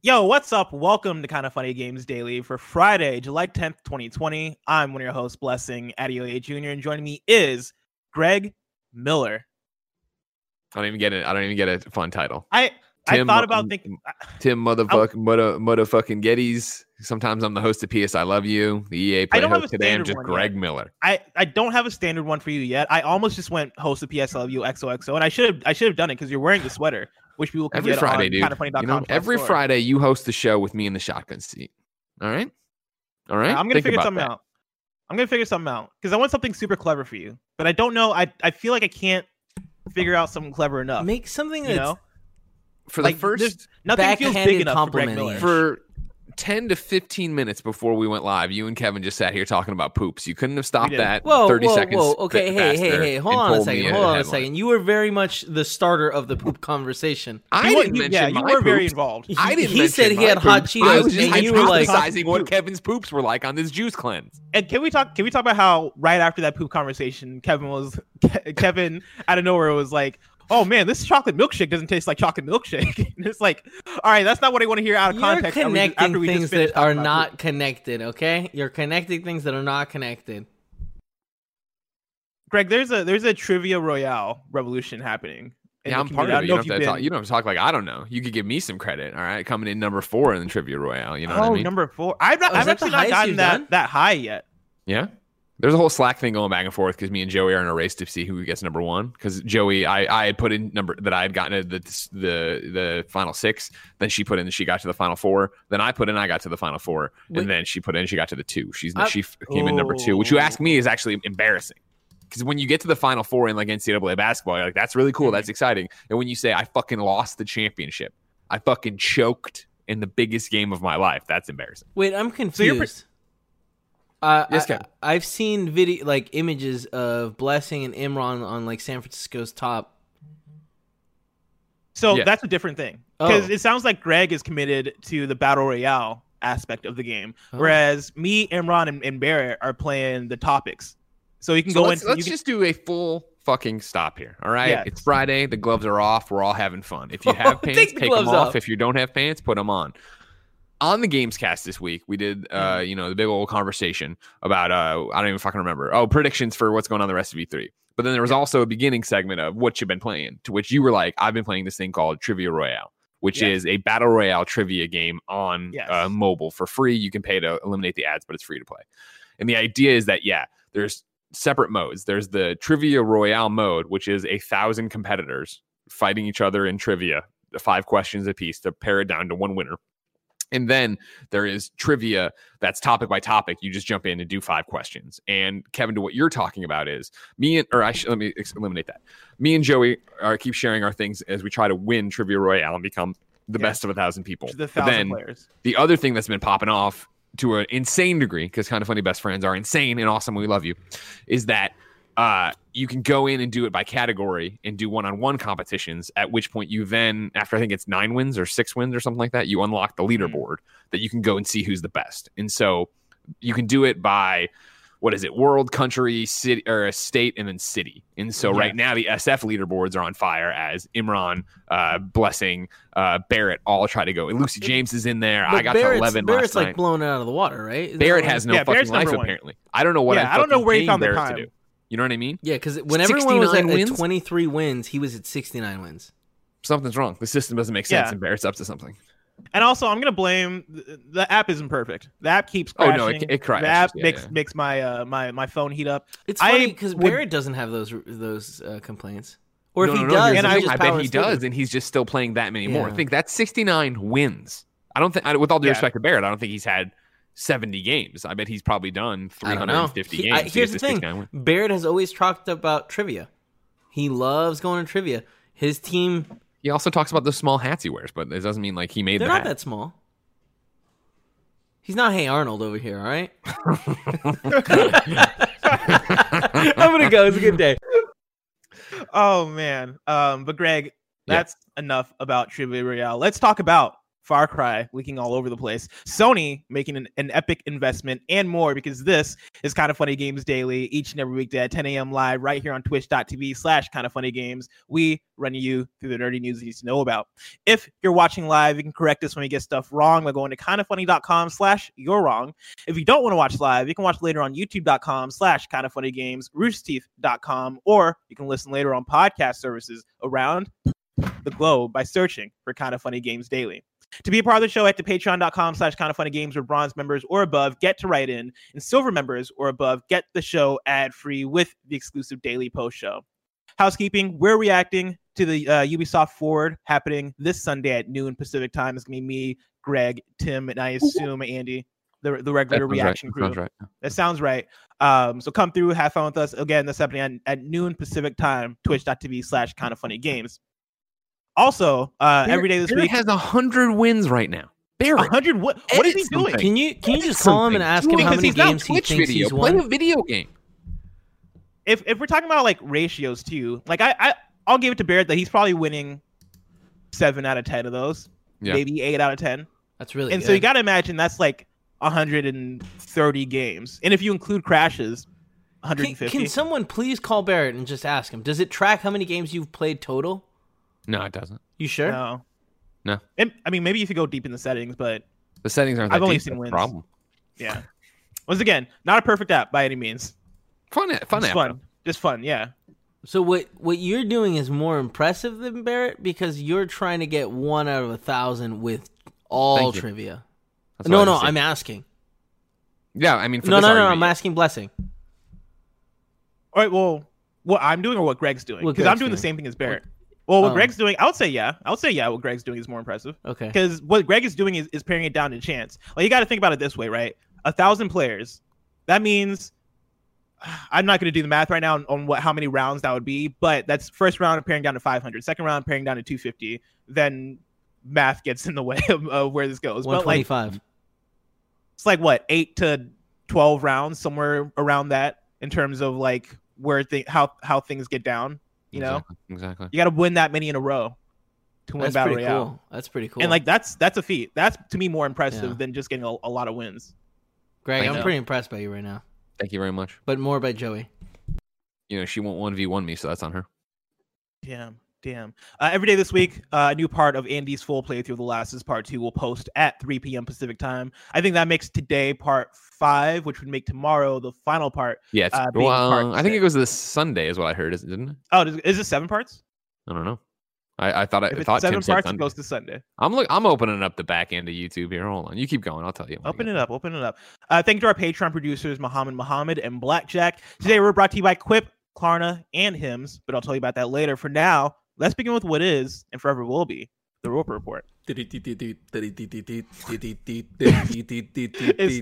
Yo, what's up? Welcome to Kind of Funny Games Daily for Friday, July 10th, 2020. I'm one of your hosts, Blessing Adeoye Jr., and joining me is Greg Miller. I don't even get it. I don't even get a fun title. I I thought about thinking Tim motherfucking mother motherfucking Gettys. Sometimes I'm the host of PS I Love You, the EA play host today. I'm just Greg yet. Miller. I, I don't have a standard one for you yet. I almost just went host of PS I Love You XOXO, and I should have I should have done it because you're wearing the sweater, which people can every get Friday, on dude. Kindoffunny.com you know, every store. Friday you host the show with me in the shotgun seat. All right, all right. I'm gonna Think figure something that. out. I'm gonna figure something out because I want something super clever for you, but I don't know. I I feel like I can't figure out something clever enough. Make something you that's know, For like first there's- nothing feels big backhanded enough for Greg. Miller. for 10 to 15 minutes before we went live, you and Kevin just sat here talking about poops. You couldn't have stopped that Whoa, 30 whoa, seconds. whoa. Okay, fa- hey, hey, hey. Hold on a second. Hold on a second. You were very much the starter of the poop conversation. I you, didn't you- mention yeah, you my were very involved. I didn't. He said mention he my had hot. Cheetos, I was just and you were like- hypothesizing what Kevin's poops were like on this juice cleanse. And can we talk? Can we talk about how right after that poop conversation, Kevin was Kevin out of nowhere was like, "Oh man, this chocolate milkshake doesn't taste like chocolate milkshake." and it's like, all right, that's not what I want to hear out of You're context. after we just- connecting after we just things that are not poop. connected, okay? You're connecting things that are not connected. Greg, there's a there's a trivia royale revolution happening. Yeah, I'm part of I it. You don't, have you've to talk, you don't have to talk like I don't know. You could give me some credit. All right, coming in number four in the trivia royale. You know oh, what I oh, mean? number four. I've, not, Oh, I've actually not gotten that done? that high yet. Yeah. There's a whole Slack thing going back and forth because me and Joey are in a race to see who gets number one. Because Joey, I, I had put in number that I had gotten to the, the the final six. Then she put in, she got to the final four. Then I put in, I got to the final four, Wait. and then she put in, she got to the two. She's I- she f- came in number two, which you oh. ask me is actually embarrassing. Because when you get to the final four in like NCAA basketball, you're like, that's really cool, mm-hmm. that's exciting. And when you say I fucking lost the championship, I fucking choked in the biggest game of my life, that's embarrassing. Wait, I'm you're pre- confused. Uh, Yes, I, I've seen video like images of Blessing and Imran on like San Francisco's top. So Yeah. that's a different thing because Oh. it sounds like Greg is committed to the battle royale aspect of the game, Oh. whereas me, Imran, and, and Barrett are playing the topics. So you can So go let's, into. let's you can- just do a full fucking stop here. All right. Yes. It's Friday. The gloves are off. We're all having fun. If you have Take pants, the take, them off. off. If you don't have pants, put them on. On the games cast this week, we did, uh, you know, the big old conversation about, uh, I don't even fucking remember. Oh, predictions for what's going on the rest of E3. But then there was also a beginning segment of what you've been playing, to which you were like, I've been playing this thing called Trivia Royale, which Yes. is a battle royale trivia game on Yes. uh, mobile for free. You can pay to eliminate the ads, but it's free to play. And the idea is that, yeah, there's separate modes. There's the Trivia Royale mode, which is a thousand competitors fighting each other in trivia, five questions apiece to pare it down to one winner. And then there is trivia that's topic by topic. You just jump in and do five questions. And Kevin, to what you're talking about is me and, or I should, let me ex- eliminate that. Me and Joey are keep sharing our things as we try to win Trivia Royale and become the best of a thousand people. to the But thousand then players. the other thing that's been popping off to an insane degree, because kind of funny best friends are insane and awesome, we love you, is that uh, you can go in and do it by category and do one-on-one competitions. At which point you then, after I think it's nine wins or six wins or something like that, you unlock the leaderboard that you can go and see who's the best. And so you can do it by what is it, world, country, city, or a state, and then city. And so right now the SF leaderboards are on fire as Imran, uh, Blessing, uh, Barrett all try to go. And Lucy James is in there. I got Barrett's, to eleven Barrett's last like night. blown out of the water, right? Isn't Barrett has no Yeah, Barrett's fucking life number one. apparently. I don't know what. Yeah, I'm I don't know where he paying found the time. to do. You know what I mean? Yeah, because whenever everyone was at, wins? at 23 wins, he was at 69 wins. Something's wrong. The system doesn't make sense, Yeah. and Barrett's up to something. And also, I'm gonna blame the, the app isn't perfect. The app keeps Oh, crashing. no, it- it crashes. The app Yeah, makes yeah. makes my uh my my phone heat up. It's I funny because would- Barrett doesn't have those those uh, complaints. Or No, if he no, no, does, here's he I- thing. just I bet he through. does, and he's just still playing that many more. I think that's 69 wins. I don't think, with all due Yeah. respect to Barrett, I don't think he's had 70 games. I bet he's probably done I don't know. 350 He- games. I- here's the thing: Barrett has always talked about trivia. He loves going to trivia. His team, He also talks about the small hats he wears, but it doesn't mean like he made they're the not hat. that small. He's not Hey Arnold over here, all right? I'm gonna go. It's a good day. Oh man. Um, but Greg, Yeah. that's enough about Trivia Royale. Let's talk about Far Cry leaking all over the place, Sony making an, an epic investment, and more because this is Kind of Funny Games Daily each and every weekday at 10 a.m. live right here on twitch.tv slash kind of funny games. We run you through the nerdy news you need to know about. If you're watching live, you can correct us when we get stuff wrong by going to kindoffunny.com slash you're wrong. If you don't want to watch live, you can watch later on youtube.com slash kind of funny games, roosterteeth.com, or you can listen later on podcast services around the globe by searching for Kind of Funny Games Daily. To be a part of the show, head to patreon.com slash kind of funny games where bronze members or above get to write in, and silver members or above get the show ad free with the exclusive daily post show. Housekeeping, we're reacting to the uh, Ubisoft Forward happening this Sunday at noon Pacific time. It's going to be me, Greg, Tim, and I assume Andy, the, the regular That reaction right. crew. Sounds right. That sounds right. Um, so come through, have fun with us. Again, that's happening at, at noon Pacific time, twitch.tv slash kind of funny games. Also, uh, every day this Barrett week, has hundred wins right now. Barrett, 100. What, what is he Edit doing? Can you can you just call him and ask him it how many he's not games he thinks video. he's Play won? a video game. if if we're talking about like ratios too, like I, I I'll give it to Barrett that he's probably winning seven out of ten of those, Yeah. maybe eight out of ten. That's really and good. so you got to imagine that's like 130 games, and if you include crashes, can, 150. can someone please call Barrett and just ask him? Does it track how many games you've played total? No, it doesn't. You sure? No, No. It- I mean, maybe if you go deep in the settings, but The settings aren't. I've only deep, seen that's wins. Problem. yeah. Once again, not a perfect app by any means. Fun, fun Just app. fun, just fun. Yeah. So what what you're doing is more impressive than Barrett because you're trying to get one out of a thousand with all Thank you. trivia. That's no, no. I'm asking. Yeah, I mean, for No, this no, no, no, I'm asking Blessing. All right. Well, what I'm doing or what Greg's doing? Because I'm Greg's doing the same thing as Barrett. Well, what Oh. Greg's doing, I would say yeah. I would say yeah. What Greg's doing is more impressive. Okay. because what Greg is doing is, is paring it down to chance. Like you got to think about it this way, right? A thousand players. That means I'm not going to do the math right now on, on what how many rounds that would be, but that's first round paring down to 500, second round paring down to 250. Then math gets in the way of, of where this goes. But like 125. it's like what eight to 12 rounds, somewhere around that in terms of like where th- how how things get down. You know, exactly, exactly. you got to win that many in a row to win That's battle pretty royale. cool. That's pretty cool. And like that's that's a feat. That's to me more impressive Yeah. than just getting a, a lot of wins. Greg, I I'm know. pretty impressed by you right now, Thank you very much. but more by Joey. You know, she won't one v one me, so that's on her. Damn, damn. Uh, every day this week, uh, a new part of Andy's full playthrough of The Last is Part Two will post at 3 p.m. Pacific time. I think that makes today Part Five, which would make tomorrow the final part. Yeah, it's, Uh, well, I think it goes this Sunday, is what I heard, is- didn't it? Oh, is, it seven parts? I don't know. I, I thought I thought seven Tim parts, Sunday. goes to Sunday. I'm look. I'm opening up the back end of YouTube here. Hold on. You keep going. I'll tell you. Open it up. Open it up. Uh, thank you to our Patreon producers, Muhammad Muhammad and Blackjack. Today we're brought to you by Quip, Klarna, and Hims, but I'll tell you about that later. For now, let's begin with what is and forever will be the Roper Report. it's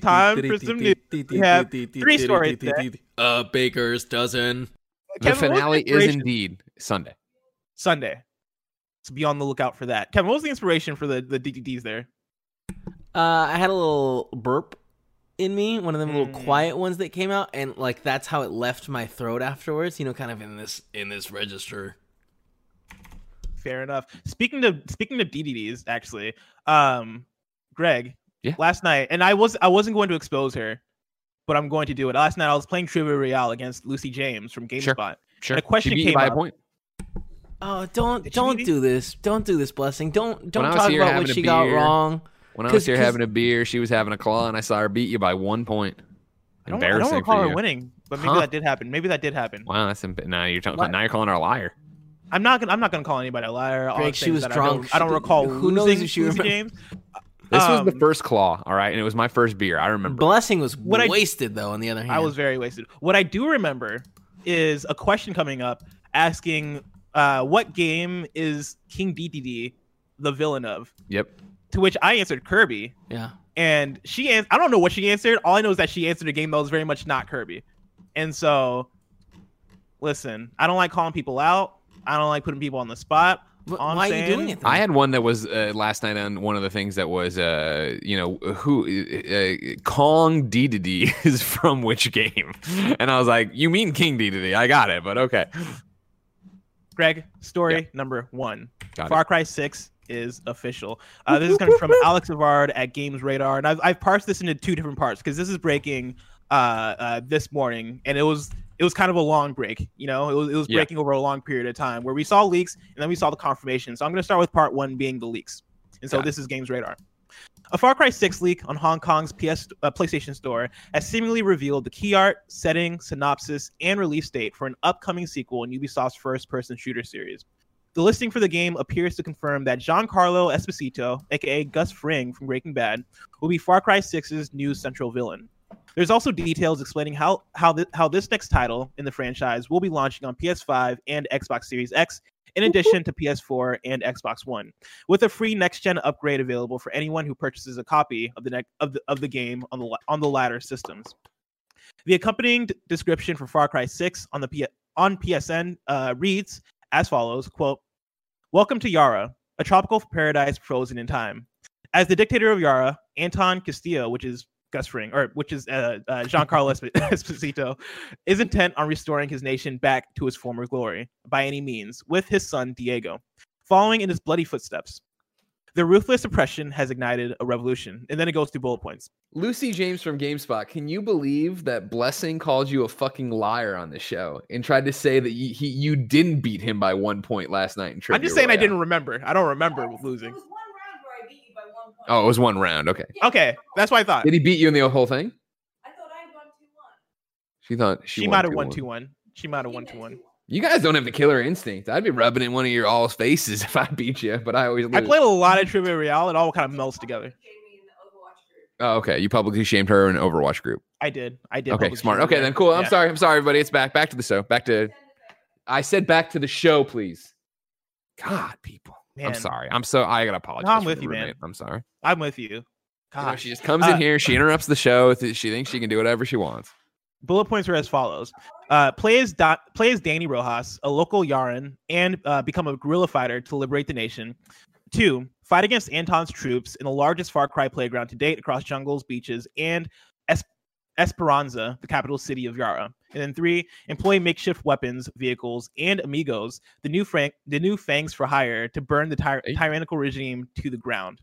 time for some news. We have three stories today. A baker's dozen. The Kevin, what was finale is indeed Sunday. Sunday. So be on the lookout for that. Kevin, what was the inspiration for the, the DDDs there? Uh, I had a little burp in me, one of them little Mm. quiet ones that came out, and like that's how it left my throat afterwards. You know, kind of in this in this register. Fair enough. Speaking of speaking of DDDs, actually, um, Greg, Yeah. last night, and I was I wasn't going to expose her, but I'm going to do it. Last night I was playing Trivia Royale against Lucy James from Sure. GameSpot. Sure. And a question She beat you came by up. a point. Oh, don't Did don't do this. Don't do this, blessing. Don't don't talk about what a she got wrong. When I was here 'cause- having a beer, she was having a claw, and I saw her beat you by one point. I don't, I Embarrassing don't recall for her you. winning, but maybe Huh? that did happen. Maybe that did happen. Wow, that's imp- now you're talking. Now you're calling her a liar. I'm not gonna I'm not gonna call anybody a liar. All Greg, I'm she was drunk. I don't, I don't recall who knows losing if she Lucy remem- James. This was the Um, first claw, all right, and it was my first beer. I remember. Blessing was What I- wasted though. On the other hand, I was very wasted. What I do remember is a question coming up asking uh, what game is King Dedede the villain of? Yep. To which I answered Kirby, yeah. and she ans- I don't know what she answered. All I know is that she answered a game that was very much not Kirby. And so, listen, I don't like calling people out. I don't like putting people on the spot. But All I'm why are you doing it? Then? I had one that was uh, last night on one of the things that was, uh, you know, who uh, Kong D is from which game, and I was like, you mean King Dedede? I got it, but okay. Greg, story number one. Got Far Cry 6 is official. Uh, this is coming from Alex Avard at Games Radar, and I've, I've parsed this into two different parts because this is breaking uh, uh, this morning, and it was it was kind of a long break. You know, it was, it was Yeah. breaking over a long period of time where we saw leaks and then we saw the confirmation. So I'm going to start with part one being the leaks, and so Got this is Games Radar. A Far Cry 6 leak on Hong Kong's PS uh, PlayStation Store has seemingly revealed the key art, setting, synopsis, and release date for an upcoming sequel in Ubisoft's first-person shooter series. The listing for the game appears to confirm that Giancarlo Esposito, aka Gus Fring from Breaking Bad, will be Far Cry 6's new central villain. There's also details explaining how how, thi- how this next title in the franchise will be launching on PS5 and Xbox Series X, in addition to PS4 and Xbox One, with a free next-gen upgrade available for anyone who purchases a copy of the ne- of the of the game on the on the latter systems. The accompanying d- description for Far Cry 6 on the P- on PSN uh, reads as follows: "Quote: Welcome to Yara, a tropical paradise frozen in time. As the dictator of Yara, Anton Castillo, which is Gus Fring, or which is uh, uh, Giancarlo Esposito, is intent on restoring his nation back to its former glory by any means, with his son Diego, following in his bloody footsteps. The ruthless oppression has ignited a revolution, and then it goes through bullet points. Lucy James from GameSpot, can you believe that Blessing called you a fucking liar on the show and tried to say that you, he, you didn't beat him by one point last night in trivia? I'm just saying I didn't remember. I don't remember losing. There was one round where I beat you by one point. Oh, it was one round. Okay. Okay, that's what I thought. Did he beat you in the whole thing? I thought I won two one. She thought she, She, might have won 2-1. two one. She might have won two one. 2-1. You guys don't have the killer instinct. I'd be rubbing in one of your all's faces if I beat you, but I always lose. I played a lot of Trivia Royale. It all kind of melts together. Jamie in the Overwatch group. Oh, okay. You publicly shamed her in an Overwatch group. I did. I did. Okay, smart. it. Okay, then cool. I'm Yeah. sorry. I'm sorry, everybody. It's back. Back to the show. Back to. I said back to the show, please. God, people. Man, I'm sorry. I'm so I gotta apologize. I'm with the you, man. I'm sorry. I'm with you. You know, God. she just comes Uh, in here. She interrupts the show. th- She thinks she can do whatever she wants. Bullet points are as follows: uh, play as da- play as Danny Rojas, a local Yaran, and uh, become a guerrilla fighter to liberate the nation. Two, fight against Anton's troops in the largest Far Cry playground to date across jungles, beaches, and es- Esperanza, the capital city of Yara. And then three, employ makeshift weapons, vehicles, and amigos, the new frank, the new fangs for hire, to burn the ty- tyrannical regime to the ground.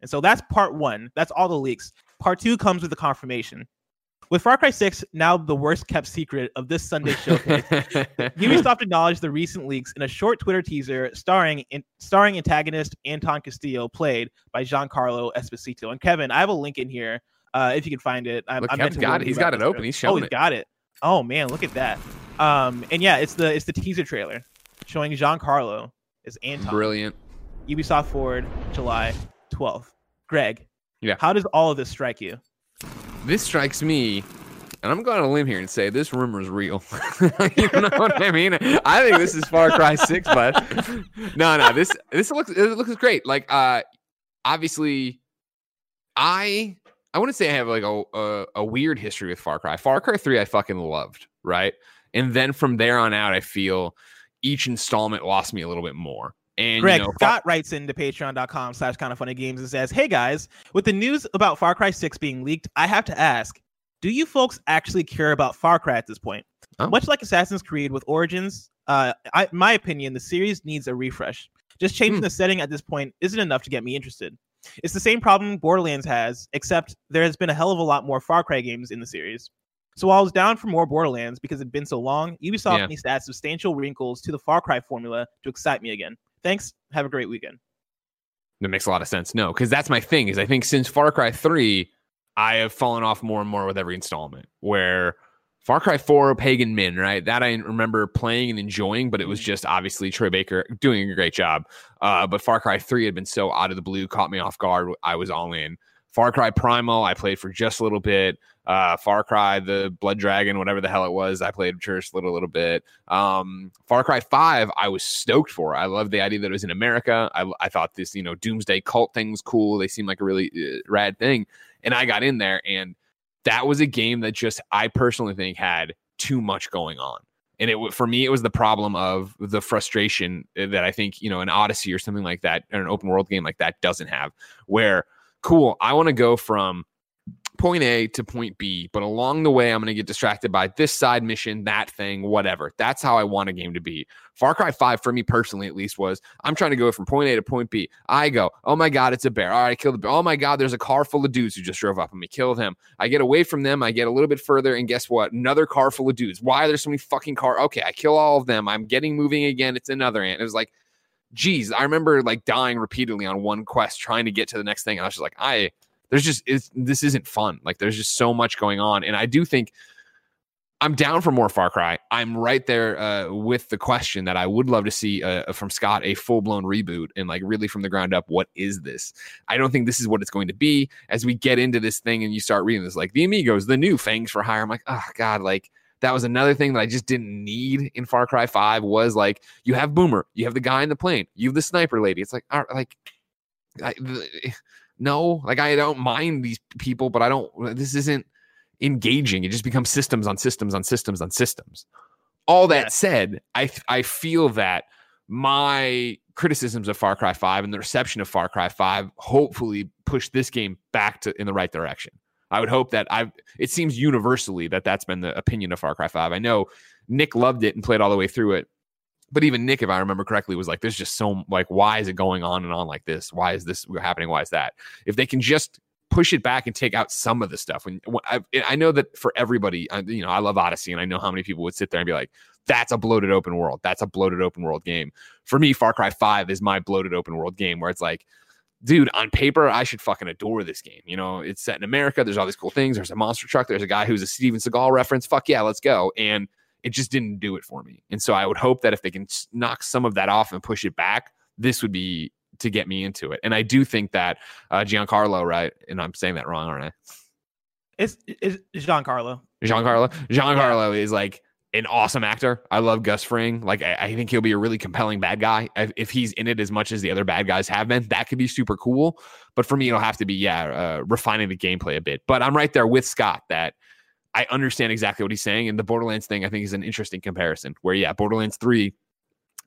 And so that's part one. That's all the leaks. Part two comes with the confirmation. With Far Cry 6 now the worst kept secret of this Sunday showcase, Ubisoft acknowledged the recent leaks in a short Twitter teaser starring in, starring antagonist Anton Castillo, played by Giancarlo Esposito. And Kevin, I have a link in here uh, if you can find it. I, Look, Kevin's got it. He's got it open. He's oh, showing he's it. got it. Oh man, look at that. Um, and yeah, it's the it's the teaser trailer showing Giancarlo as Anton. Brilliant. Ubisoft Forward, July 12th. Greg, Yeah. how does all of this strike you? this strikes me, and I'm going on a limb here and say this rumor is real. you know what I mean? I think this is Far Cry Six, but no, no, this this looks it looks great. Like, uh, obviously, I I wouldn't say I have like a, a a weird history with Far Cry. Far Cry Three, I fucking loved, right? And then from there on out, I feel each installment lost me a little bit more. And Greg you know, Scott writes into patreon.com slash kind of funny games and says, Hey guys, with the news about Far Cry 6 being leaked, I have to ask, do you folks actually care about Far Cry at this point? Oh. Much like Assassin's Creed with Origins, uh, I, my opinion, the series needs a refresh. Just changing Hmm. the setting at this point isn't enough to get me interested. It's the same problem Borderlands has, except there has been a hell of a lot more Far Cry games in the series. So while I was down for more Borderlands because it'd been so long, Ubisoft Yeah. needs to add substantial wrinkles to the Far Cry formula to excite me again. Thanks. Have a great weekend. That makes a lot of sense. No, because that's my thing. Is I think since Far Cry Three, I have fallen off more and more with every installment. Where Far Cry Four, Pagan Min, right? That I remember playing and enjoying, but it was just obviously Troy Baker doing a great job. Uh, but Far Cry Three had been so out of the blue, caught me off guard. I was all in. Far Cry Primal, I played for just a little bit. Uh, Far Cry, the Blood Dragon, whatever the hell it was, I played for just a little, little bit. Um, Far Cry 5, I was stoked for. I love the idea that it was in America. I, I thought this, you know, Doomsday cult thing was cool. They seemed like a really uh, rad thing. And I got in there, and that was a game that just, I personally think, had too much going on. And it for me, it was the problem of the frustration that I think, you know, an Odyssey or something like that, or an open world game like that doesn't have, where cool, I want to go from point A to point B, but along the way, I'm going to get distracted by this side mission, that thing, whatever. That's how I want a game to be. Far Cry 5, for me personally, at least, was I'm trying to go from point A to point B. I go, oh my God, it's a bear. All right, I killed the bear. Oh my God, there's a car full of dudes who just drove up on me, killed him. I get away from them. I get a little bit further, and guess what? Another car full of dudes. Why are there so many fucking car? Okay, I kill all of them. I'm getting moving again. It's another ant. It was like, geez, I remember like dying repeatedly on one quest trying to get to the next thing. And I was just like, I there's just this isn't fun. Like there's just so much going on, and I do think I'm down for more Far Cry. I'm right there uh, with the question that I would love to see uh, from Scott a full blown reboot and like really from the ground up. What is this? I don't think this is what it's going to be. As we get into this thing and you start reading this, like the Amigos, the new Fangs for Hire. I'm like, oh god, like that was another thing that I just didn't need in Far Cry 5 was like you have Boomer, you have the guy in the plane, you have the sniper lady. It's like, all right, like, I, no, like I don't mind these people, but I don't, this isn't engaging. It just becomes systems on systems on systems on systems. All that said, I, I feel that my criticisms of Far Cry 5 and the reception of Far Cry 5 hopefully push this game back to in the right direction. I would hope that I've it seems universally that that's been the opinion of Far Cry 5. I know Nick loved it and played all the way through it. But even Nick, if I remember correctly, was like, there's just so like, why is it going on and on like this? Why is this happening? Why is that? If they can just push it back and take out some of the stuff. When, when I, I know that for everybody, I, you know, I love Odyssey, and I know how many people would sit there and be like, "That's a bloated open world. That's a bloated open world game." For me, Far Cry Five is my bloated open world game, where it's like, dude, on paper, I should fucking adore this game. You know, it's set in America. There's all these cool things. There's a monster truck. There's a guy who's a Steven Seagal reference. Fuck yeah, let's go. And it just didn't do it for me. And so I would hope that if they can knock some of that off and push it back, this would be to get me into it. And I do think that uh, Giancarlo, right? And I'm saying that wrong, aren't I? It's, it's Giancarlo. Giancarlo. Giancarlo is like an awesome actor. I love Gus Fring. Like I, I think he'll be a really compelling bad guy if, if he's in it as much as the other bad guys have been. That could be super cool. But for me, it'll have to be yeah, uh, refining the gameplay a bit. But I'm right there with Scott that I understand exactly what he's saying. And the Borderlands thing, I think, is an interesting comparison. Where yeah, Borderlands Three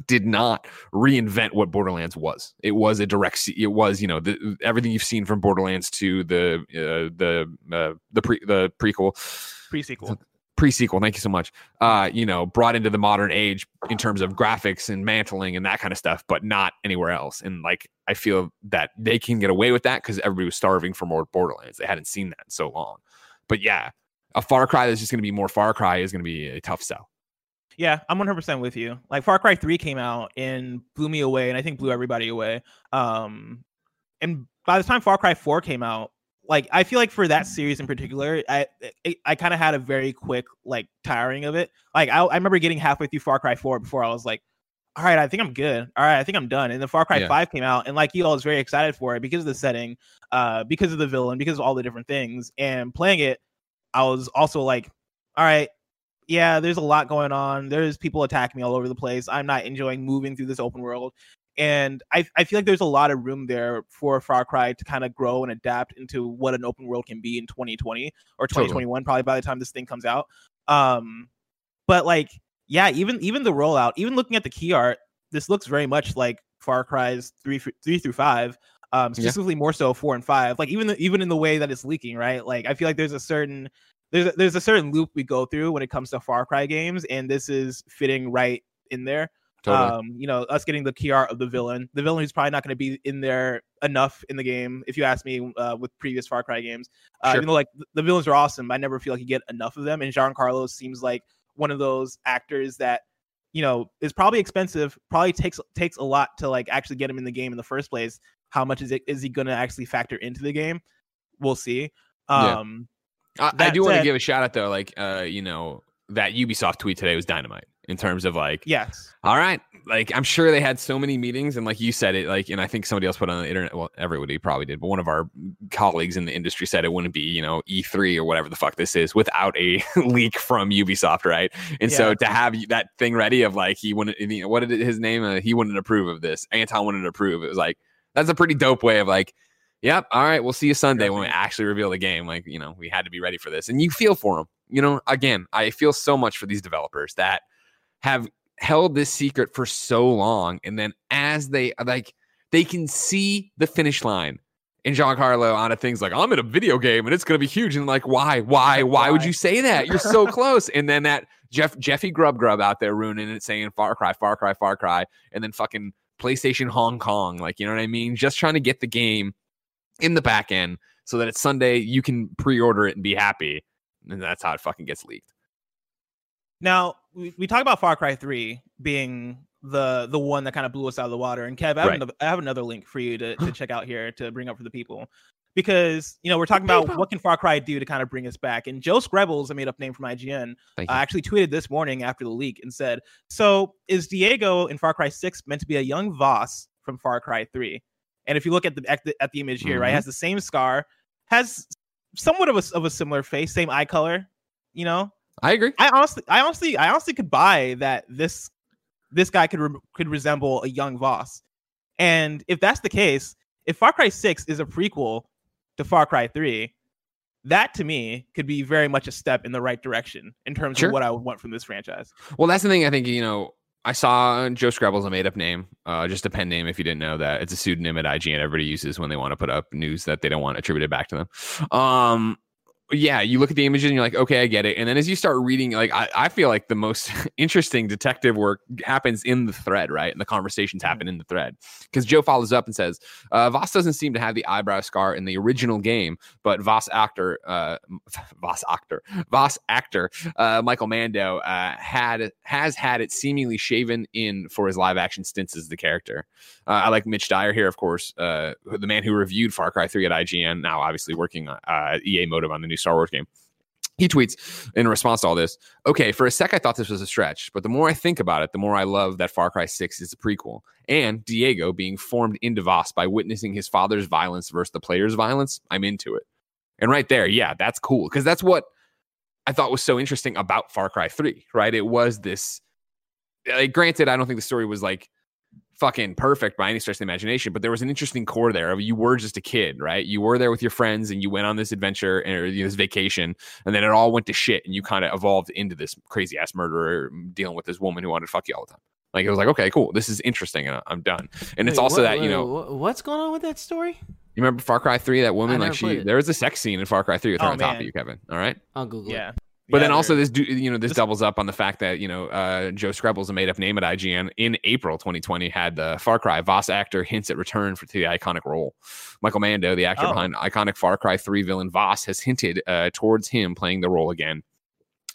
did not reinvent what Borderlands was. It was a direct. It was you know the, everything you've seen from Borderlands to the uh, the uh, the pre the prequel Pre-sequel. pre-sequel thank you so much uh you know brought into the modern age in terms of graphics and mantling and that kind of stuff but not anywhere else and like i feel that they can get away with that because everybody was starving for more borderlands they hadn't seen that in so long but yeah a far cry that's just going to be more far cry is going to be a tough sell Yeah, I'm 100% with you. Like Far Cry 3 came out and blew me away, and I think blew everybody away. Um, and by the time Far Cry 4 came out, like I feel like for that series in particular, I I, I kind of had a very quick like tiring of it. Like I, I remember getting halfway through Far Cry 4 before I was like, all right, I think I'm good. All right, I think I'm done. And then Far Cry Yeah. 5 came out, and like you all was very excited for it because of the setting, uh, because of the villain, because of all the different things. And playing it, I was also like, all right, yeah, there's a lot going on. There's people attacking me all over the place. I'm not enjoying moving through this open world. And I, I feel like there's a lot of room there for Far Cry to kind of grow and adapt into what an open world can be in 2020 or Totally. 2021, probably by the time this thing comes out. Um, but like, yeah, even even the rollout, even looking at the key art, this looks very much like Far Cry's three three through five. Um, Yeah. specifically more so four and five. Like even the, even in the way that it's leaking, right? Like I feel like there's a certain there's a, there's a certain loop we go through when it comes to Far Cry games, and this is fitting right in there. Um, you know, us getting the key art of the villain, the villain who's probably not going to be in there enough in the game, if you ask me, uh, with previous Far Cry games. Uh, Sure. Even though like the villains are awesome, I never feel like you get enough of them. And Giancarlo seems like one of those actors that you know is probably expensive, probably takes takes a lot to like actually get him in the game in the first place. How much is it is he going to actually factor into the game? We'll see. Yeah. Um, I, I do want to give a shout out though like uh you know that ubisoft tweet today was dynamite in terms of like yes. all right like i'm sure they had so many meetings and like you said it like and i think somebody else put on the internet well everybody probably did but one of our colleagues in the industry said it wouldn't be you know e3 or whatever the fuck this is without a leak from ubisoft right and so to have that thing ready of like he wouldn't you know, what did his name uh, he wouldn't approve of this anton wouldn't approve it was like that's a pretty dope way of like yep all right we'll see you sunday when we actually reveal the game like you know we had to be ready for this and you feel for them you know again i feel so much for these developers that have held this secret for so long and then as they like they can see the finish line And Giancarlo on a things like, I'm in a video game and it's gonna be huge. And like, why? Why? Why would you say that? You're so close. And then that Jeff Jeffy Grubb Grubb out there ruining it, saying Far Cry, Far Cry, Far Cry, and then fucking PlayStation Hong Kong. Like, you know what I mean? Just trying to get the game in the back end so that it's Sunday, you can pre-order it and be happy. And that's how it fucking gets leaked. Now we, we talk about Far Cry Three being the the one that kind of blew us out of the water. And Kev, I have, Right. another, I have another link for you to, to check out here to bring up for the people. Because you know we're talking about what can Far Cry do to kind of bring us back, and Joe Skrebels, a made up name from IGN, Thank uh, actually tweeted this morning after the leak and said, "So is Diego in Far Cry Six meant to be a young Voss from Far Cry Three? And if you look at the at the, at the image here, right, Mhm. has the same scar, has somewhat of a of a similar face, same eye color, you know. I agree. I honestly, I honestly, I honestly could buy that this this guy could re- could resemble a young Voss. And if that's the case, if Far Cry Six is a prequel to Far Cry Three, that to me could be very much a step in the right direction in terms Sure. of what I would want from this franchise. Well, that's the thing. I think you know. I saw Joe Skrebels a made up name, uh, just a pen name. If you didn't know that, it's a pseudonym at IGN. Everybody uses when they want to put up news that they don't want attributed back to them. Um, yeah, you look at the images and you're like, okay, I get it. And then as you start reading, like I, I feel like the most interesting detective work happens in the thread, right? And the conversations happen in the thread because Joe follows up and says, uh, Voss doesn't seem to have the eyebrow scar in the original game, but Voss actor, uh, Voss actor, Voss actor uh, Michael Mando uh, had has had it seemingly shaven in for his live action stints as the character. Uh, I like Mitch Dyer here, of course, uh, the man who reviewed Far Cry 3 at IGN, now obviously working uh, at EA Motive on the new Star Wars game. He tweets in response to all this Okay, for a sec, I thought this was a stretch, but the more I think about it, the more I love that Far Cry 6 is a prequel. And Diego being formed into Voss by witnessing his father's violence versus the player's violence, I'm into it. And right there, yeah, that's cool because that's what I thought was so interesting about Far Cry 3, right? It was this. Like, granted, I don't think the story was like fucking perfect by any stretch of the imagination, but there was an interesting core there. of You were just a kid, right? You were there with your friends and you went on this adventure and or, you know, this vacation, and then it all went to shit, and you kind of evolved into this crazy ass murderer dealing with this woman who wanted to fuck you all the time. Like it was like, okay, cool, this is interesting, and I'm done. And it's also what- that you know, what's going on with that story? you remember Far Cry Three, that woman, like she, there was a sex scene in Far Cry Three with her Oh, on top of you, Kevin. All right. I'll Google Yeah. it. But Yeah, then also this, you know, this this- doubles up on the fact that you know uh, Joe Skrebels a made up name at IGN in April 2020 had the Far Cry Voss actor hints at return for to the iconic role. Michael Mando, the actor Oh. behind iconic Far Cry 3 villain Voss, has hinted uh, towards him playing the role again.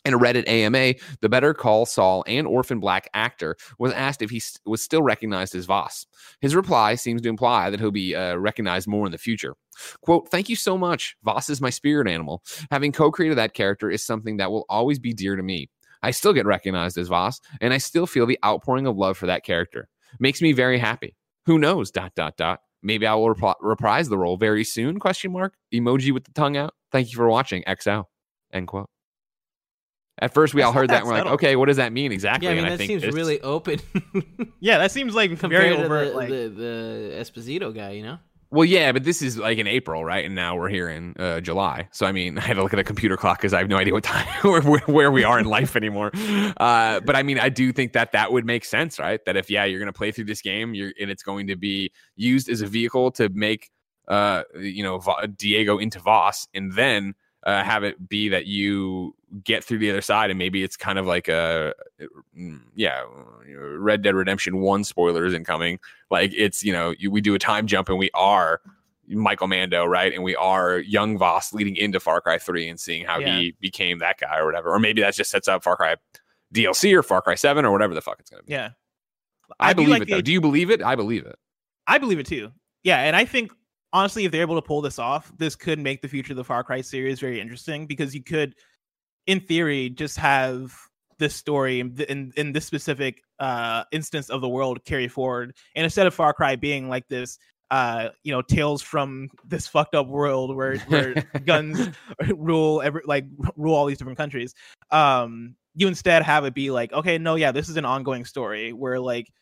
In a Reddit AMA, the Better Call Saul and Orphan Black actor was asked if he st- was still recognized as Voss. His reply seems to imply that he'll be uh, recognized more in the future. Quote, thank you so much. Voss is my spirit animal. Having co created that character is something that will always be dear to me. I still get recognized as Voss, and I still feel the outpouring of love for that character. Makes me very happy. Who knows? Dot, dot, dot. Maybe I will repri- reprise the role very soon? Question mark. Emoji with the tongue out. Thank you for watching. XO. End quote. At first, we That's all heard that that and we're like, okay, what does that mean exactly? Yeah, I mean and that I think seems this- really open Yeah, that seems like very compared to the, like, the the Esposito guy. You know, Well, yeah, but this is like in April, right? And now we're here in uh, July. So I mean, I had to look at a computer clock because I have no idea what time where, where, where we are in life anymore. Uh, but I mean, I do think that that would make sense, right? That if yeah, you're going to play through this game, you're and it's going to be used as a vehicle to make uh, you know Va- Diego into Voss, and then uh, have it be that you get through the other side, and maybe it's kind of like a mm, yeah, Red Dead Redemption One spoilers incoming like it's you know you, we do a time jump and we are Michael Mando, right? And we are young Voss leading into Far Cry 3 and seeing how Yeah. he became that guy or whatever. Or maybe that just sets up Far Cry DLC or Far Cry 7 or whatever the fuck it's going to be. yeah, I, do believe like it though. Do you believe it? I believe it. I believe it too. Yeah, and I think honestly, if they're able to pull this off, this could make the future of the Far Cry series very interesting because you could, in theory, just have this story in, in, this specific uh, instance of the world carry forward, and instead of Far Cry being like this. Uh, you know, tales from this fucked up world where where guns rule every like rule all these different countries. Um, you instead have it be like, okay, no, yeah, this is an ongoing story where like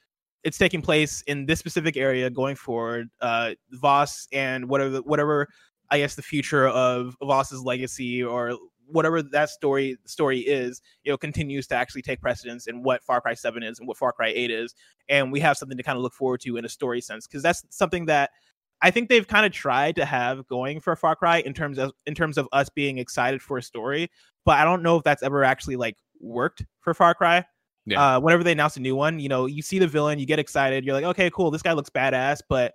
it's taking place in this specific area going forward. Uh, Voss and whatever whatever I guess the future of Voss's legacy or whatever that story story is, you know, continues to actually take precedence in what Far Cry Seven is and what Far Cry Eight is, and we have something to kind of look forward to in a story sense because that's something that I think they've kind of tried to have going for Far Cry in terms of in terms of us being excited for a story, but I don't know if that's ever actually like worked for Far Cry. Yeah. Uh, whenever they announce a new one, you know, you see the villain, you get excited, you're like, okay, cool, this guy looks badass, but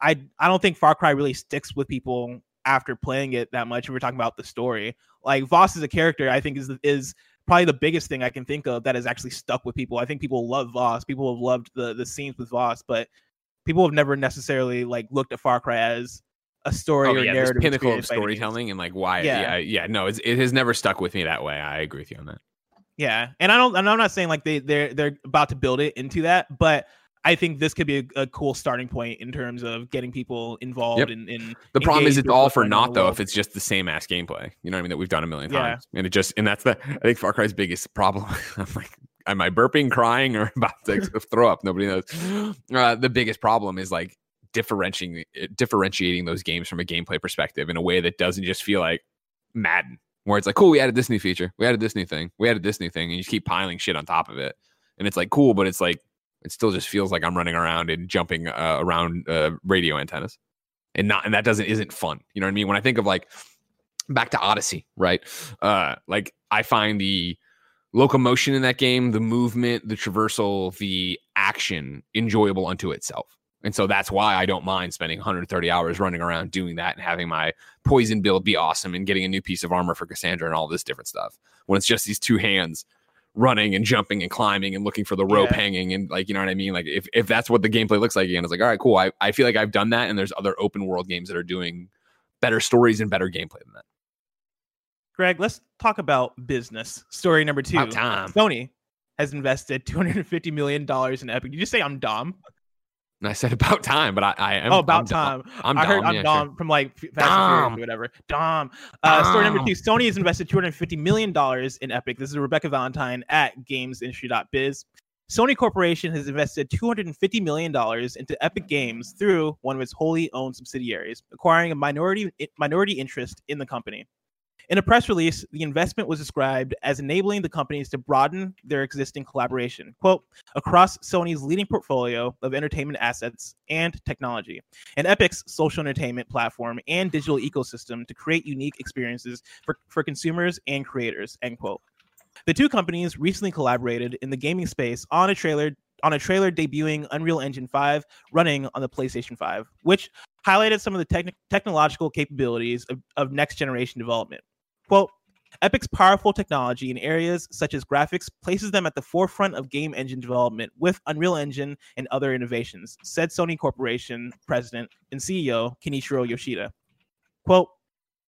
I I don't think Far Cry really sticks with people after playing it that much. If we're talking about the story, like Voss as a character, I think is is probably the biggest thing I can think of that has actually stuck with people. I think people love Voss. People have loved the the scenes with Voss, but people have never necessarily like looked at Far Cry as a story Oh or yeah, narrative pinnacle of experience by any means. storytelling and like why? Yeah. Yeah, yeah, no, it has never stuck with me that way. I agree with you on that. Yeah, and I don't. And I'm not saying like they they're they're about to build it into that, but I think this could be a, a cool starting point in terms of getting people involved Yep. in. in The problem is it's all for naught though if it's just the same ass gameplay. You know what I mean? That we've done a million Yeah. times, and it just and that's the I think Far Cry's biggest problem. I'm like, am I burping, crying, or about to throw up? Nobody knows. Uh, the biggest problem is like differentiating differentiating those games from a gameplay perspective in a way that doesn't just feel like Madden, where it's like, cool, we added this new feature, we added this new thing, we added this new thing, and you just keep piling shit on top of it, and it's like cool, but it's like it still just feels like I'm running around and jumping uh, around uh, radio antennas, and not and that doesn't isn't fun. You know what I mean? When I think of like back to Odyssey, right? Uh, like I find the locomotion in that game, the movement, the traversal, the action enjoyable unto itself. And so that's why I don't mind spending 130 hours running around doing that and having my poison build be awesome and getting a new piece of armor for Cassandra and all this different stuff. When it's just these two hands running and jumping and climbing and looking for the rope Yeah. hanging and like you know what I mean? Like if, if that's what the gameplay looks like again, it's like, all right, cool. I, I feel like I've done that and there's other open world games that are doing better stories and better gameplay than that. Greg, let's talk about business. Story number two. Sony has invested 250 million dollars in Epic. Did you just say I'm Dom? And I said about time, but I, I am oh, about I'm time. I'm I heard Dom, I'm yeah, Dom from like Fast and Dom. Or whatever. Dom. Uh, story number two. Sony has invested 250 million dollars in Epic. This is Rebecca Valentine at GamesIndustry.biz. Sony Corporation has invested 250 million dollars into Epic Games through one of its wholly owned subsidiaries, acquiring a minority minority interest in the company. In a press release, the investment was described as enabling the companies to broaden their existing collaboration, quote, across Sony's leading portfolio of entertainment assets and technology, and Epic's social entertainment platform and digital ecosystem to create unique experiences for, for consumers and creators, end quote. The two companies recently collaborated in the gaming space on a trailer on a trailer debuting Unreal Engine 5 running on the PlayStation 5, which highlighted some of the technological capabilities of, of next generation development. Quote, Epic's powerful technology in areas such as graphics places them at the forefront of game engine development with Unreal Engine and other innovations, said Sony Corporation president and CEO Kenichiro Yoshida. Quote,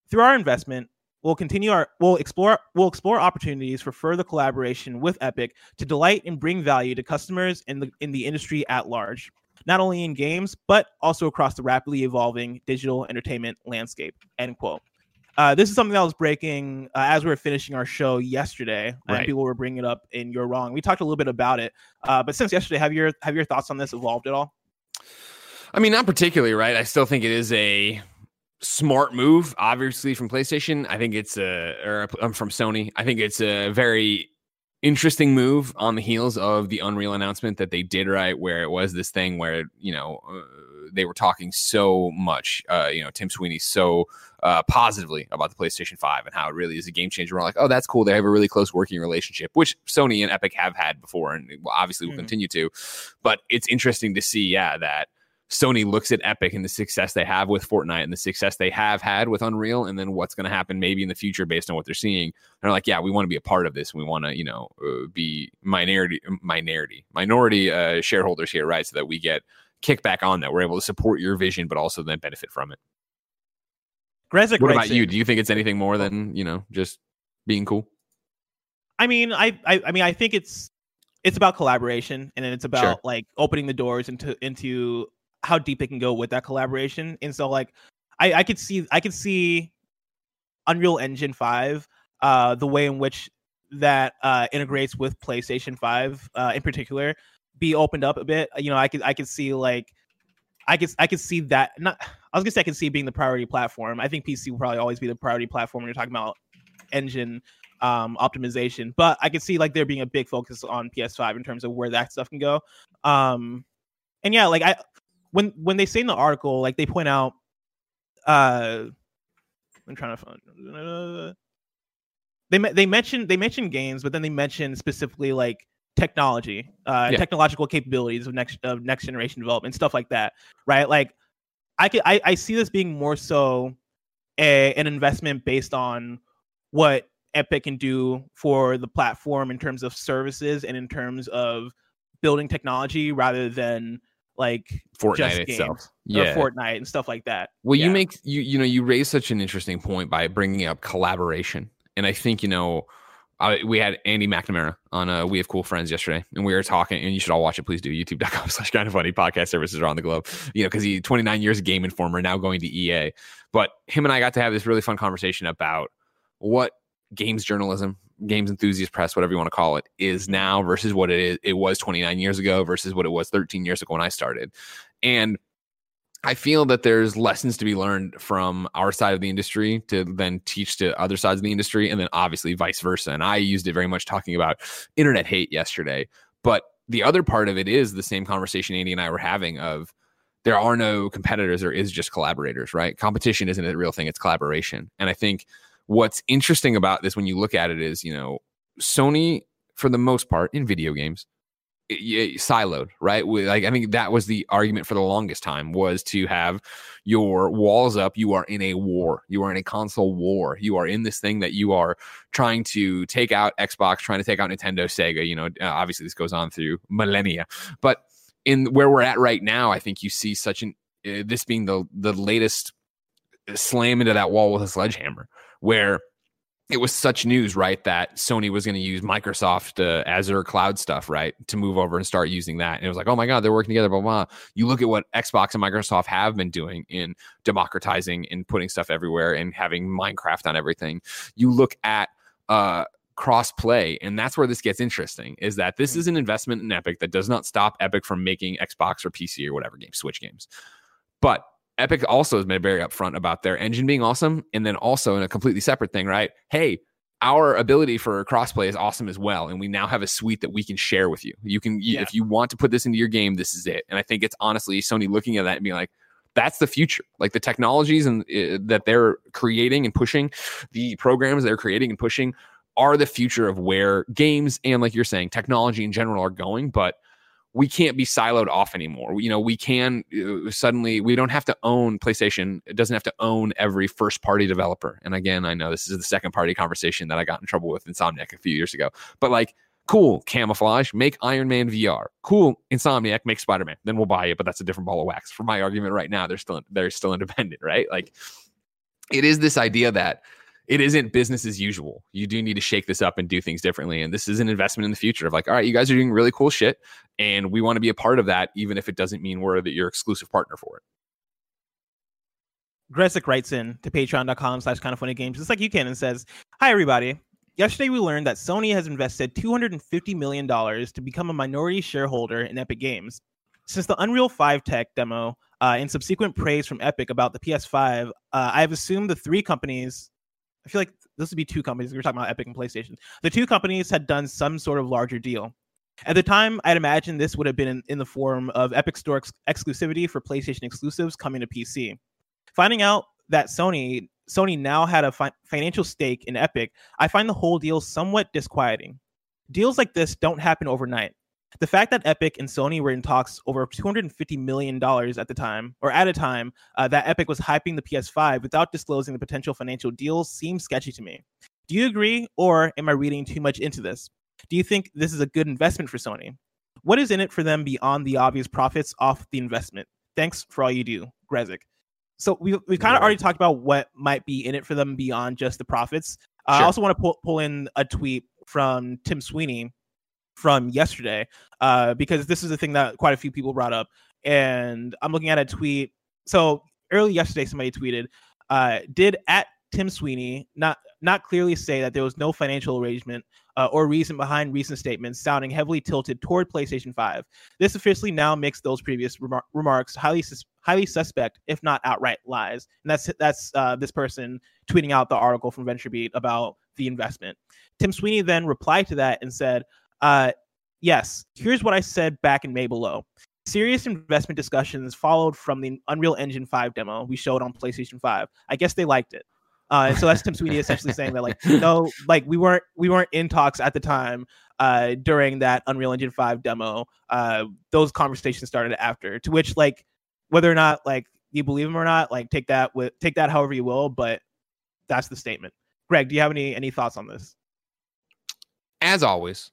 through our investment, we'll continue our we'll explore we'll explore opportunities for further collaboration with Epic to delight and bring value to customers in the in the industry at large, not only in games, but also across the rapidly evolving digital entertainment landscape. End quote. Uh, this is something that was breaking uh, as we were finishing our show yesterday, and Right. people were bringing it up. And you're wrong. We talked a little bit about it, uh, but since yesterday, have your have your thoughts on this evolved at all? I mean, not particularly, right? I still think it is a smart move, obviously from PlayStation. I think it's a or um, from Sony. I think it's a very interesting move on the heels of the Unreal announcement that they did, right? Where it was this thing where you know uh, they were talking so much, uh, you know, Tim Sweeney so uh, positively about the PlayStation Five and how it really is a game changer. We're like, oh, that's cool. They have a really close working relationship, which Sony and Epic have had before, and obviously will Mhm. continue to. But it's interesting to see, yeah, that. Sony looks at Epic and the success they have with Fortnite and the success they have had with Unreal, and then what's going to happen maybe in the future based on what they're seeing. And they're like, yeah, we want to be a part of this. We want to, you know, uh, be minority, minority, minority uh, shareholders here, right? So that we get kickback on that. We're able to support your vision, but also then benefit from it. What about you? Do you think it's anything more than you know just being cool? I mean, I, I, I mean, I think it's it's about collaboration, and then it's about Sure. like opening the doors into into how deep they can go with that collaboration. And so, like, I, I could see, I could see Unreal Engine Five, uh, the way in which that uh, integrates with PlayStation Five, uh, in particular, be opened up a bit. You know, I could, I could see like. I could I could see that not I was gonna say I could see being the priority platform. I think PC will probably always be the priority platform when you're talking about engine um optimization but i could see like there being a big focus on ps5 in terms of where that stuff can go um and yeah like i when when they say in the article, like they point out, uh, I'm trying to find. Uh, they they mention they mention games, but then they mention specifically like technology, uh, Yeah. technological capabilities of next of next generation development, stuff like that, right? Like, I could I, I see this being more so a, an investment based on what Epic can do for the platform in terms of services and in terms of building technology rather than like Fortnite itself. games Yeah. or Fortnite and stuff like that. Well, you make you you know you raise such an interesting point by bringing up collaboration, and I think you know I, we had Andy McNamara on uh, We Have Cool Friends yesterday, and we were talking, and you should all watch it. Please do YouTube.com slash kind of funny podcast services around the globe. You know, because he 29 years Game Informer, now going to EA. But him and I got to have this really fun conversation about what games journalism, games enthusiast press, whatever you want to call it, is now versus what it is. It was 29 years ago versus what it was 13 years ago when I started, and I feel that there's lessons to be learned from our side of the industry to then teach to other sides of the industry, and then obviously vice versa. And I used it very much talking about internet hate yesterday. But the other part of it is the same conversation Andy and I were having of there are no competitors, there is just collaborators, right? Competition isn't a real thing, it's collaboration. And I think what's interesting about this when you look at it is, you know, Sony, for the most part, in video games, siloed, right? Like I think that was the argument for the longest time was to have your walls up. You are in a war. You are in a console war. You are in this thing that you are trying to take out Xbox, trying to take out Nintendo, Sega. You know, uh, obviously this goes on through millennia, but in where we're at right now, I think you see such an uh, this being the the latest slam into that wall with a sledgehammer, where it was such news, right, that Sony was going to use Microsoft uh, Azure cloud stuff, right, to move over and start using that. And it was like, oh my God, they're working together, blah, blah. You look at what Xbox and Microsoft have been doing in democratizing and putting stuff everywhere and having Minecraft on everything. You look at uh, cross play, and that's where this gets interesting is that this is an investment in Epic that does not stop Epic from making Xbox or PC or whatever games, Switch games. But Epic also has been very upfront about their engine being awesome. And then also in a completely separate thing, right? Hey, our ability for crossplay is awesome as well. And we now have a suite that we can share with you. You can, Yeah. if you want to put this into your game, this is it. And I think it's honestly Sony looking at that and being like, that's the future. Like the technologies and uh, that they're creating and pushing, the programs they're creating and pushing are the future of where games and like you're saying, technology in general are going. But we can't be siloed off anymore. You know, we can uh, suddenly we don't have to own PlayStation. It doesn't have to own every first party developer. And again, I know this is the second party conversation that I got in trouble with Insomniac a few years ago. But like, cool, Camouflaj, make Iron Man VR. Cool, Insomniac, make Spider Man. Then we'll buy it. But that's a different ball of wax. For my argument right now, they're still they're still independent, right? Like, it is this idea that it isn't business as usual. You do need to shake this up and do things differently. And this is an investment in the future of like, all right, you guys are doing really cool shit. And we want to be a part of that, even if it doesn't mean we're the, your exclusive partner for it. Gresick writes in to patreon.com slash kind of funny games, just like you can, and says, Hi, everybody. Yesterday, we learned that Sony has invested $250 million to become a minority shareholder in Epic Games. Since the Unreal 5 tech demo uh, and subsequent praise from Epic about the PS5, uh, I have assumed the three companies, I feel like this would be two companies, we were talking about Epic and PlayStation. The two companies had done some sort of larger deal. At the time, I'd imagine this would have been in, in the form of Epic Store ex- exclusivity for PlayStation exclusives coming to PC. Finding out that Sony Sony now had a fi- financial stake in Epic, I find the whole deal somewhat disquieting. Deals like this don't happen overnight. The fact that Epic and Sony were in talks over 250 million dollars at the time, or at a time uh, that Epic was hyping the PS5 without disclosing the potential financial deals, seems sketchy to me. Do you agree, or am I reading too much into this? Do you think this is a good investment for Sony? What is in it for them beyond the obvious profits off the investment? Thanks for all you do, Grezik. So we we've kind of Yeah. already talked about what might be in it for them beyond just the profits. Uh, I also want to pull pull in a tweet from Tim Sweeney from yesterday uh, because this is a thing that quite a few people brought up, and I'm looking at a tweet. So early yesterday, somebody tweeted, uh, "Did at Tim Sweeney not not clearly say that there was no financial arrangement uh, or reason behind recent statements sounding heavily tilted toward PlayStation 5. This officially now makes those previous remar- remarks highly sus- highly suspect, if not outright lies. And that's that's uh, this person tweeting out the article from VentureBeat about the investment. Tim Sweeney then replied to that and said, uh, "Yes, here's what I said back in May below." serious investment discussions followed from the Unreal Engine 5 demo we showed on PlayStation 5. I guess they liked it. Uh, and so that's Tim Sweeney essentially saying that like no, like we weren't we weren't in talks at the time uh, during that Unreal Engine 5 demo. Uh, those conversations started after. To which like whether or not like you believe him or not, like take that with take that however you will, but that's the statement. Greg, do you have any any thoughts on this? As always,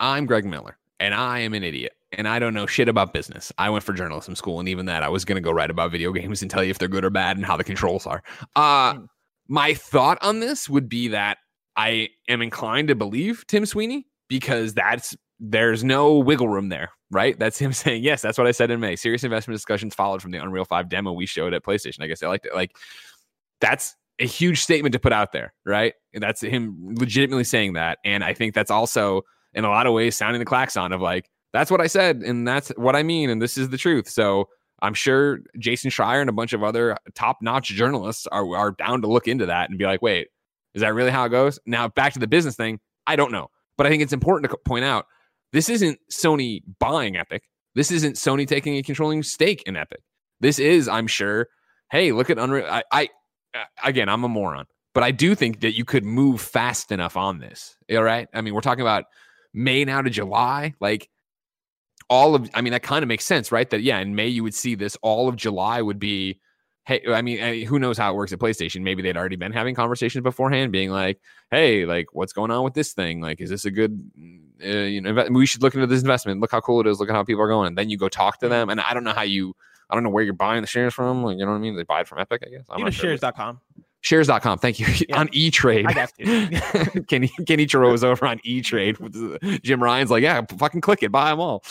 I'm Greg Miller, and I am an idiot, and I don't know shit about business. I went for journalism school, and even that, I was going to go write about video games and tell you if they're good or bad and how the controls are. Uh, Mm. my thought on this would be that I am inclined to believe Tim Sweeney because that's there's no wiggle room there, right? That's him saying, yes, that's what I said in May. Serious investment discussions followed from the Unreal 5 demo we showed at PlayStation. I guess I liked it. Like, that's a huge statement to put out there, right? And that's him legitimately saying that. And I think that's also, in a lot of ways, sounding the klaxon of like, that's what I said, and that's what I mean, and this is the truth. So I'm sure Jason Schreier and a bunch of other top notch journalists are, are down to look into that and be like, wait, is that really how it goes? Now, back to the business thing, I don't know. But I think it's important to point out this isn't Sony buying Epic. This isn't Sony taking a controlling stake in Epic. This is, I'm sure, hey, look at Unreal. I, I uh, again, I'm a moron, but I do think that you could move fast enough on this. All right. I mean, we're talking about May now to July. Like, all of i mean that kind of makes sense right that yeah in may you would see this all of july would be hey i mean I- who knows how it works at playstation maybe they'd already been having conversations beforehand being like hey like what's going on with this thing like is this a good uh, you know we should look into this investment look how cool it is look at how people are going And then you go talk to them and i don't know how you i don't know where you're buying the shares from like you know what i mean they buy it from epic i guess I'm You know, sure. shares.com. shares.com thank you Yeah. on got you. kenny Kenichiro was over on e-trade jim ryan's like yeah fucking click it buy them all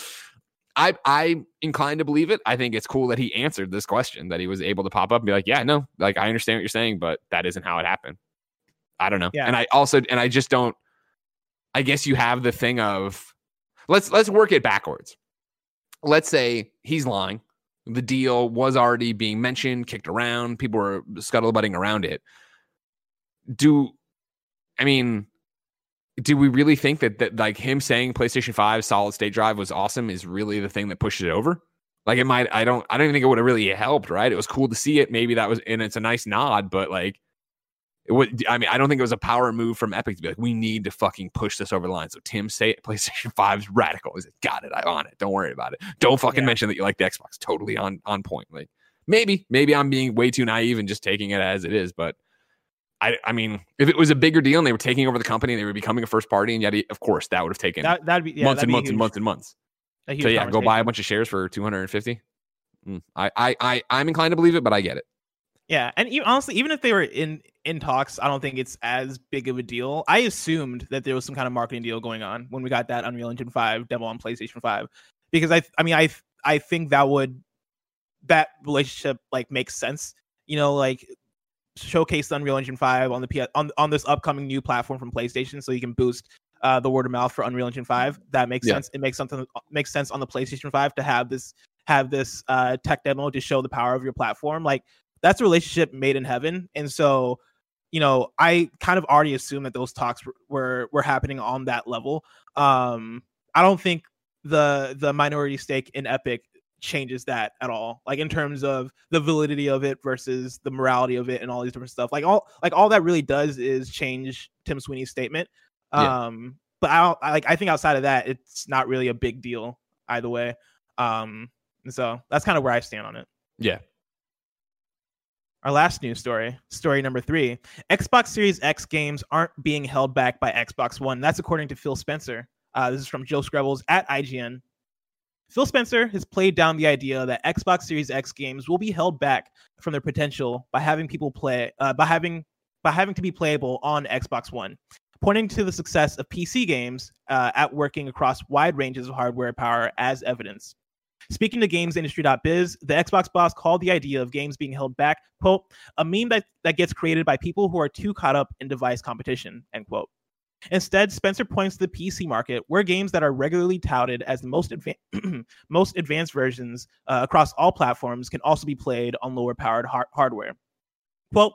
I I'm inclined to believe it. I think it's cool that he answered this question, that he was able to pop up and be like, "Yeah, no, like I understand what you're saying, but that isn't how it happened." I don't know, Yeah. and I also and I just don't. I guess you have the thing of let's let's work it backwards. Let's say he's lying. The deal was already being mentioned, kicked around. People were scuttlebutting around it. Do I mean? do we really think that that like him saying PlayStation 5 solid state drive was awesome is really the thing that pushed it over? Like it might I don't I don't even think it would have really helped, right? It was cool to see it. Maybe that was and it's a nice nod, but like would I mean, I don't think it was a power move from Epic to be like, we need to fucking push this over the line. So Tim say it, PlayStation 5 is radical. He's like, got it, I'm on it. Don't worry about it. Don't fucking Yeah. mention that you like the Xbox. Totally on on point. Like maybe, maybe I'm being way too naive and just taking it as it is, but I, I mean, if it was a bigger deal and they were taking over the company, and they were becoming a first party, and yet, of course, that would have taken That that'd be yeah, months and be months and months and months. a huge So yeah, go buy a bunch of shares for two hundred and fifty. Mm, I, I, I, I'm inclined to believe it, but I get it. Yeah, and e- honestly, even if they were in in talks, I don't think it's as big of a deal. I assumed that there was some kind of marketing deal going on when we got that Unreal Engine Five demo on PlayStation Five, because I, I mean, I, I think that would that relationship like makes sense. You know, like showcase the Unreal Engine Five on the P- on on this upcoming new platform from PlayStation, so you can boost uh, the word of mouth for Unreal Engine Five. That makes Yeah. sense. It makes something makes sense on the PlayStation Five to have this have this uh, tech demo to show the power of your platform. Like that's a relationship made in heaven, and so you know I kind of already assumed that those talks were were, were happening on that level. Um, I don't think the the minority stake in Epic changes that at all like in terms of the validity of it versus the morality of it and all these different stuff like all like all that really does is change tim sweeney's statement Yeah. um but i don't I, like i think outside of that it's not really a big deal either way um and so that's kind of where i stand on it Yeah. Our last news story, story number three Xbox Series X games aren't being held back by Xbox One. That's according to Phil Spencer. Uh, this is from Joe Skrebels at IGN. Phil Spencer has played down the idea that Xbox Series X games will be held back from their potential by having people play uh, by having by having to be playable on Xbox One, pointing to the success of PC games uh, at working across wide ranges of hardware power as evidence. Speaking to GamesIndustry.biz, the Xbox boss called the idea of games being held back, quote, a meme that, that gets created by people who are too caught up in device competition, end quote. Instead, Spencer points to the PC market, where games that are regularly touted as the most, adva- most advanced versions uh, across all platforms can also be played on lower powered har- hardware. Quote,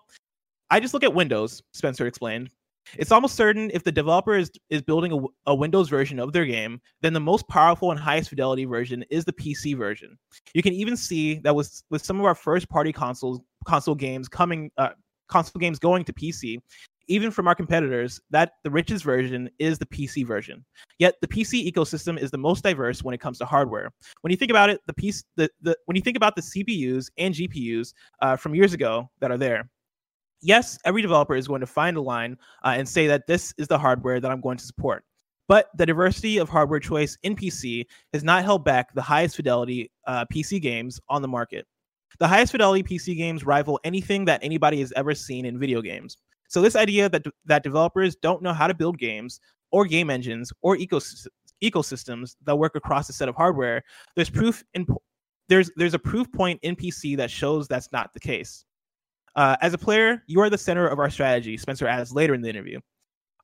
I just look at Windows, Spencer explained. It's almost certain if the developer is, is building a, a Windows version of their game, then the most powerful and highest fidelity version is the PC version. You can even see that with with some of our first party consoles console games coming uh, console games going to PC, even from our competitors, that the richest version is the PC version. Yet the PC ecosystem is the most diverse when it comes to hardware. When you think about it, the piece the, the when you think about the CPUs and GPUs uh, from years ago that are there, yes, every developer is going to find a line uh, and say that this is the hardware that I'm going to support. But the diversity of hardware choice in PC has not held back the highest fidelity uh, PC games on the market. The highest fidelity PC games rival anything that anybody has ever seen in video games. So this idea that that developers don't know how to build games or game engines or ecosys- ecosystems that work across a set of hardware, there's proof in there's there's a proof point in PC that shows that's not the case. Uh, as a player, you are the center of our strategy, Spencer adds later in the interview.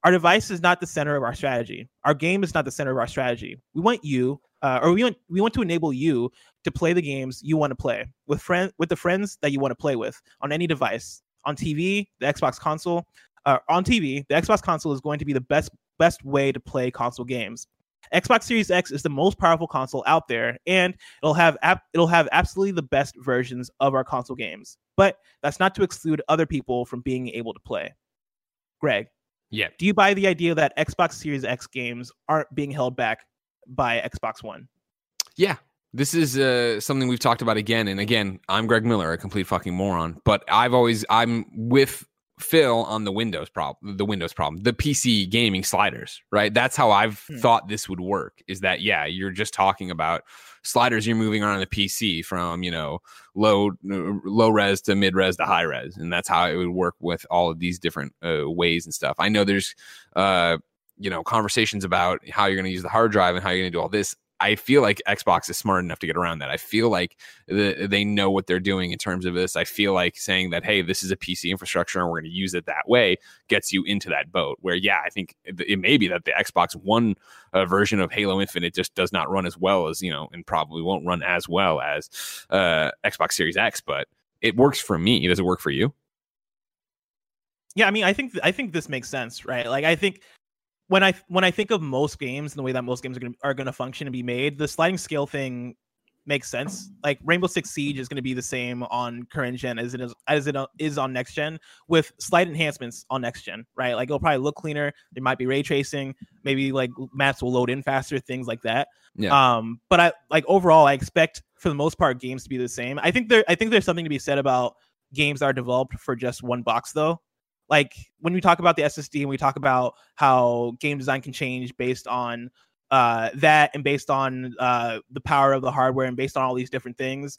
Our device is not the center of our strategy. Our game is not the center of our strategy. We want you, uh, or we want we want to enable you to play the games you want to play with friend with the friends that you want to play with on any device. On TV, the Xbox console, uh, on TV, the Xbox console is going to be the best best way to play console games. Xbox Series X is the most powerful console out there, and it'll have ap- it'll have absolutely the best versions of our console games. But that's not to exclude other people from being able to play. Greg, Yeah. do you buy the idea that Xbox Series X games aren't being held back by Xbox One? Yeah. This is uh, something we've talked about again and again. I'm Greg Miller, a complete fucking moron, but I've always I'm with Phil on the Windows problem, the Windows problem, the PC gaming sliders, right? That's how I've Hmm. thought this would work. Is that yeah, you're just talking about sliders you're moving around the PC from you know low low res to mid res to high res, and that's how it would work with all of these different uh, ways and stuff. I know there's uh, you know conversations about how you're going to use the hard drive and how you're going to do all this. I feel like Xbox is smart enough to get around that. I feel like the, they know what they're doing in terms of this. I feel like saying that, hey, this is a PC infrastructure and we're going to use it that way gets you into that boat. Where, yeah, I think it, may be that the Xbox One uh, version of Halo Infinite just does not run as well as, you know, and probably won't run as well as uh, Xbox Series X, but it works for me. Does it work for you? Yeah, I mean, I think I think this makes sense, right? Like, I think when I when I think of most games and the way that most games are going to are going to function and be made, the sliding scale thing makes sense. Like Rainbow Six Siege is going to be the same on current gen as it is as it is on next gen with slight enhancements on next gen, right? Like it'll probably look cleaner. There might be ray tracing, maybe like maps will load in faster, things like that. Yeah. Um, but I like overall, I expect for the most part games to be the same. I think there I think there's something to be said about games that are developed for just one box though like when we talk about the SSD and we talk about how game design can change based on uh, that and based on uh, the power of the hardware and based on all these different things,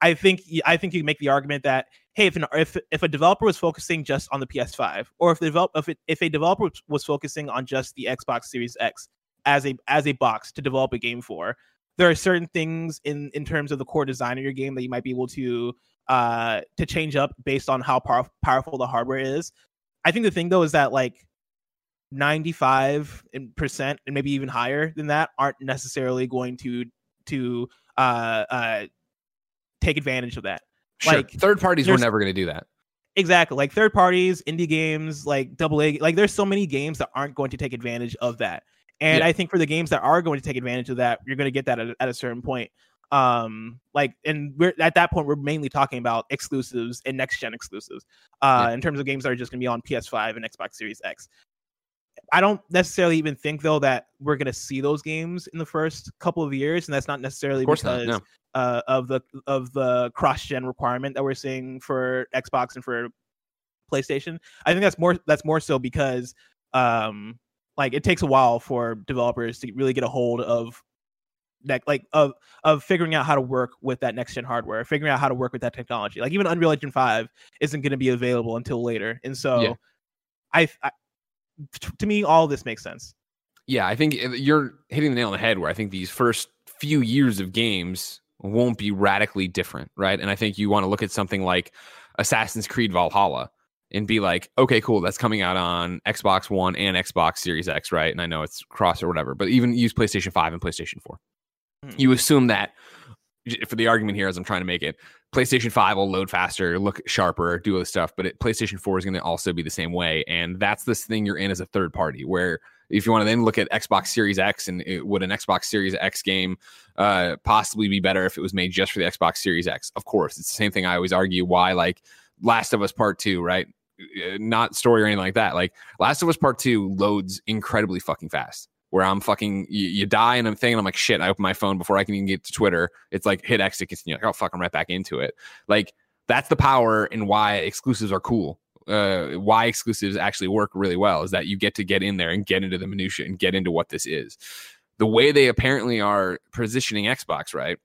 I think I think you can make the argument that hey, if an, if if a developer was focusing just on the PS5, or if the develop if it, if a developer was focusing on just the Xbox Series X as a as a box to develop a game for, there are certain things in in terms of the core design of your game that you might be able to uh to change up based on how power, powerful the hardware is. I think the thing though is that like 95 percent and maybe even higher than that aren't necessarily going to to uh uh take advantage of that. Sure. Like, Third parties were never going to do that. Exactly. Like third parties, indie games, like double A, like there's so many games that aren't going to take advantage of that. And Yeah. I think for the games that are going to take advantage of that, you're going to get that at, at a certain point. Um, like, and we're at that point, we're mainly talking about exclusives and next gen exclusives. Uh, Yeah. in terms of games that are just going to be on PS5 and Xbox Series X. I don't necessarily even think though that we're going to see those games in the first couple of years, and that's not necessarily because not. No. uh, of the of the cross gen requirement that we're seeing for Xbox and for PlayStation. I think that's more that's more so because um like it takes a while for developers to really get a hold of that like of of figuring out how to work with that next gen hardware, figuring out how to work with that technology. Like even Unreal Engine 5 isn't going to be available until later. And so Yeah. I, to me all this makes sense. Yeah, I think uh, you're hitting the nail on the head where I think these first few years of games won't be radically different, right? And I think you want to look at something like Assassin's Creed Valhalla and be like, okay, cool, that's coming out on Xbox One and Xbox Series X, right? And I know it's cross or whatever, but even use PlayStation 5 and PlayStation 4. Mhm. You assume that for the argument here, as I'm trying to make it, PlayStation 5 will load faster, look sharper, do all this stuff, but it, PlayStation 4 is going to also be the same way. And that's this thing you're in as a third party, where if you want to then look at Xbox Series X and it, would an Xbox Series X game uh, possibly be better if it was made just for the Xbox Series X? Of course, it's the same thing I always argue why, like Last of Us Part 2, right? Uh, Not story or anything like that. Like Last of Us Part 2 loads incredibly fucking fast where I'm fucking you, you die and I'm thinking I'm like shit. I open my phone before I can even get to Twitter. It's like hit X to continue. Like oh fuck, I'm right back into it. Like that's the power and why exclusives are cool. Uh, why exclusives actually work really well is that you get to get in there and get into the minutia and get into what this is. The way they apparently are positioning Xbox, right?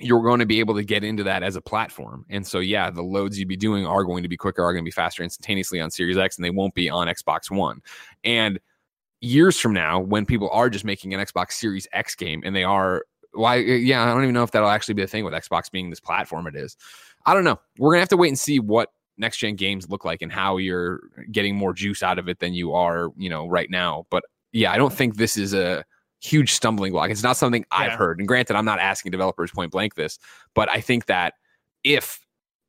You're going to be able to get into that as a platform. And so, yeah, the loads you'd be doing are going to be quicker, are going to be faster instantaneously on Series X, and they won't be on Xbox One. And years from now when people are just making an Xbox Series X game and they are why yeah, I don't even know if that'll actually be a thing with Xbox being this platform it is. I don't know. We're going to have to wait and see what next gen games look like and how you're getting more juice out of it than you are, you know, right now. But yeah, I don't think this is a huge stumbling block. It's not something I've heard. And granted, I'm not asking developers point blank this, but I think that if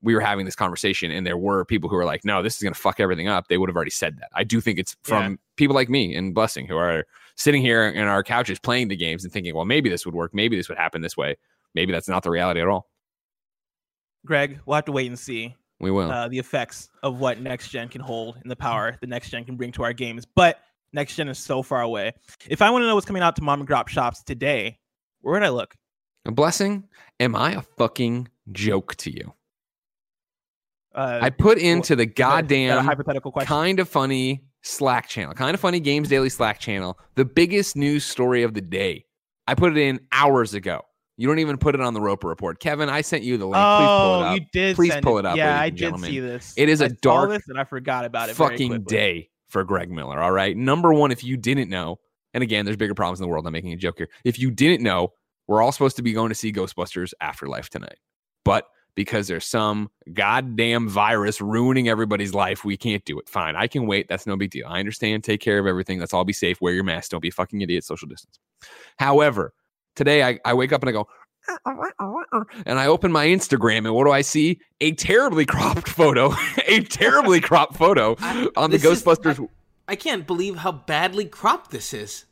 we were having this conversation and there were people who were like, no, this is going to fuck everything up, they would have already said that. I do think it's from Yeah. people like me and Blessing who are sitting here in our couches playing the games and thinking, well, maybe this would work. Maybe this would happen this way. Maybe that's not the reality at all. Greg, we'll have to wait and see We will. uh, the effects of what next gen can hold and the power the next gen can bring to our games. But next gen is so far away. If I want to know what's coming out to mom and grop shops today, where would I look? A blessing, am I a fucking joke to you? Uh, I put into the is that- is that a goddamn hypothetical question. kind of funny Slack channel, kind of funny Games Daily Slack channel, the biggest news story of the day. I put it in hours ago. You don't even put it on the Roper report. Kevin, I sent you the link. Please pull oh, it up. you did. Please pull it up, Yeah, I did gentlemen. see this. It is a I saw dark this and I forgot about it. fucking day for Greg Miller. All right. Number one, if you didn't know, and again, there's bigger problems in the world. I'm making a joke here. If you didn't know, we're all supposed to be going to see Ghostbusters Afterlife tonight. But because there's some goddamn virus ruining everybody's life, we can't do it. Fine. I can wait. That's no big deal. I understand. Take care of everything. Let's all be safe. Wear your mask. Don't be a fucking idiot. Social distance. However, today I, I wake up and I go, and I open my Instagram, and what do I see? A terribly cropped photo, a terribly cropped photo I- on the this is- Ghostbusters. I can't believe how badly cropped this is.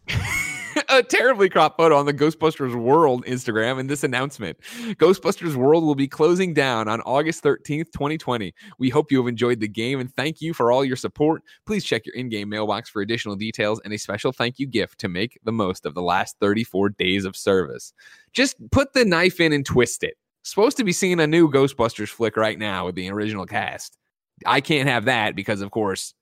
A terribly cropped photo on the Ghostbusters World Instagram and this announcement. Ghostbusters World will be closing down on August 13th, 2020. We hope you have enjoyed the game and thank you for all your support. Please check your in-game mailbox for additional details and a special thank you gift to make the most of the last 34 days of service. Just put the knife in and twist it. Supposed to be seeing a new Ghostbusters flick right now with the original cast. I can't have that because of course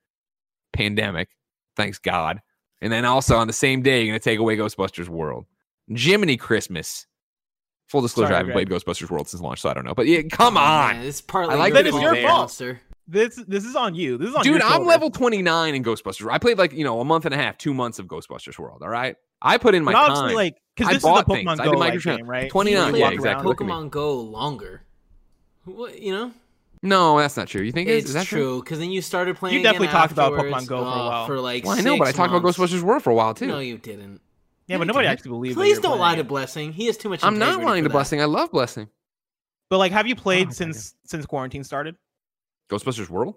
pandemic. Thanks God. And then also on the same day, you're going to take away Ghostbusters World. Jiminy Christmas. Full disclosure, Sorry, I haven't Greg. played Ghostbusters World since launch, so I don't know. But yeah, come Oh, on. man, it's partly I like that it's your fault, fault. monster. This this is on you. This is on Dude, your I'm level 29 in Ghostbusters. I played like, you know, a month and a half, two months of Ghostbusters World. All right. I put in my But honestly, time. like because I this is bought the things. Pokemon I Go did like, microtran- game, right? 29, You yeah, exactly. around. Look at me. Pokemon Go longer. What you know? No, that's not true. You think It's is, is that true because then you started playing. You definitely talked about Pokemon Go for a uh, while. For like, Well, I know, but I six talked about. Ghostbusters World for a while too. No, you didn't. Yeah, but You nobody didn't. actually believes. that Please you're don't lie to. Blessing. He has too much. I'm not lying to that. Blessing. I love Blessing. But like, have you played Oh, since since quarantine started? Ghostbusters World?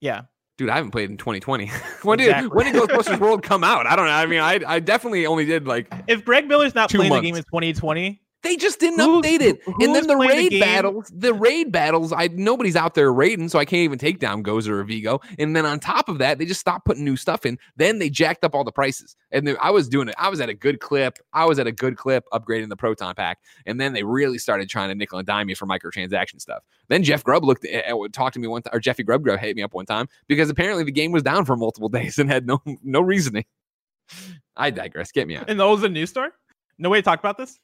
Yeah. Dude, I haven't played in 2020. when did when did Ghostbusters World come out? I don't know. I mean, I I definitely only did like If Greg Miller's not playing months. the game in 2020, They just didn't Who's- update it. And then the playing the raid battles, the raid battles, I nobody's out there raiding, so I can't even take down Gozer or Vigo. And then on top of that, they just stopped putting new stuff in. Then they jacked up all the prices. And then I was doing it. I was at a good clip. I was at a good clip upgrading the Proton pack. And then they really started trying to nickel and dime me for microtransaction stuff. Then Jeff Grubb looked at, at talked to me one time, or Jeffy Grubb Grubb hit me up one time because apparently the game was down for multiple days and had no no reasoning. I digress. Get me out. and that was a news store. No way to talk about this.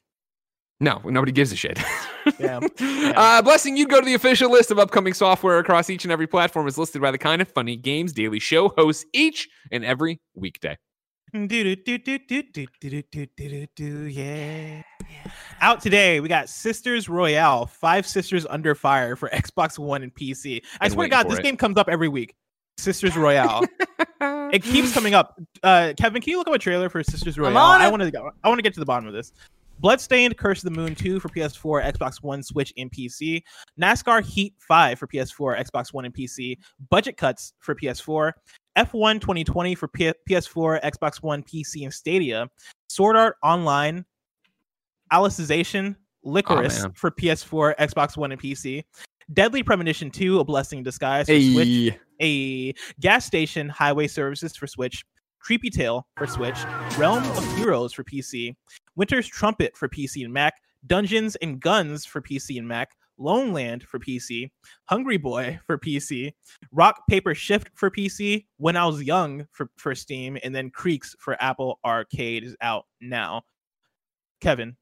No, nobody gives a shit. yeah. yeah. Uh, blessing, you'd go to the official list of upcoming software across each and every platform is listed by the kind of funny games daily show hosts each and every weekday. Yeah. Out today, we got Sisters Royale, Five Sisters Under Fire for Xbox One and PC. I and swear to God, this it. game comes up every week. Sisters Royale. it keeps coming up. Uh, Kevin, can you look up a trailer for Sisters Royale? I want to. I want to get to the bottom of this. Bloodstained Curse of the Moon 2 for PS4, Xbox One, Switch, and PC. NASCAR Heat 5 for PS4, Xbox One, and PC. Budget Cuts for PS4. F1 2020 for P- PS4, Xbox One, PC, and Stadia. Sword Art Online. Alicization. Licorice man. for PS4, Xbox One, and PC. Deadly Premonition 2, A Blessing in Disguise for Switch Hey, a gas station highway services for Switch, Creepy Tale for Switch, Realm of Heroes for PC, Winter's Trumpet for PC and Mac, Dungeons and Guns for PC and Mac, Lone Land for PC, Hungry Boy for PC, Rock Paper Shift for PC, When I Was Young for, for Steam, and then Creaks for Apple Arcade is out now. Kevin,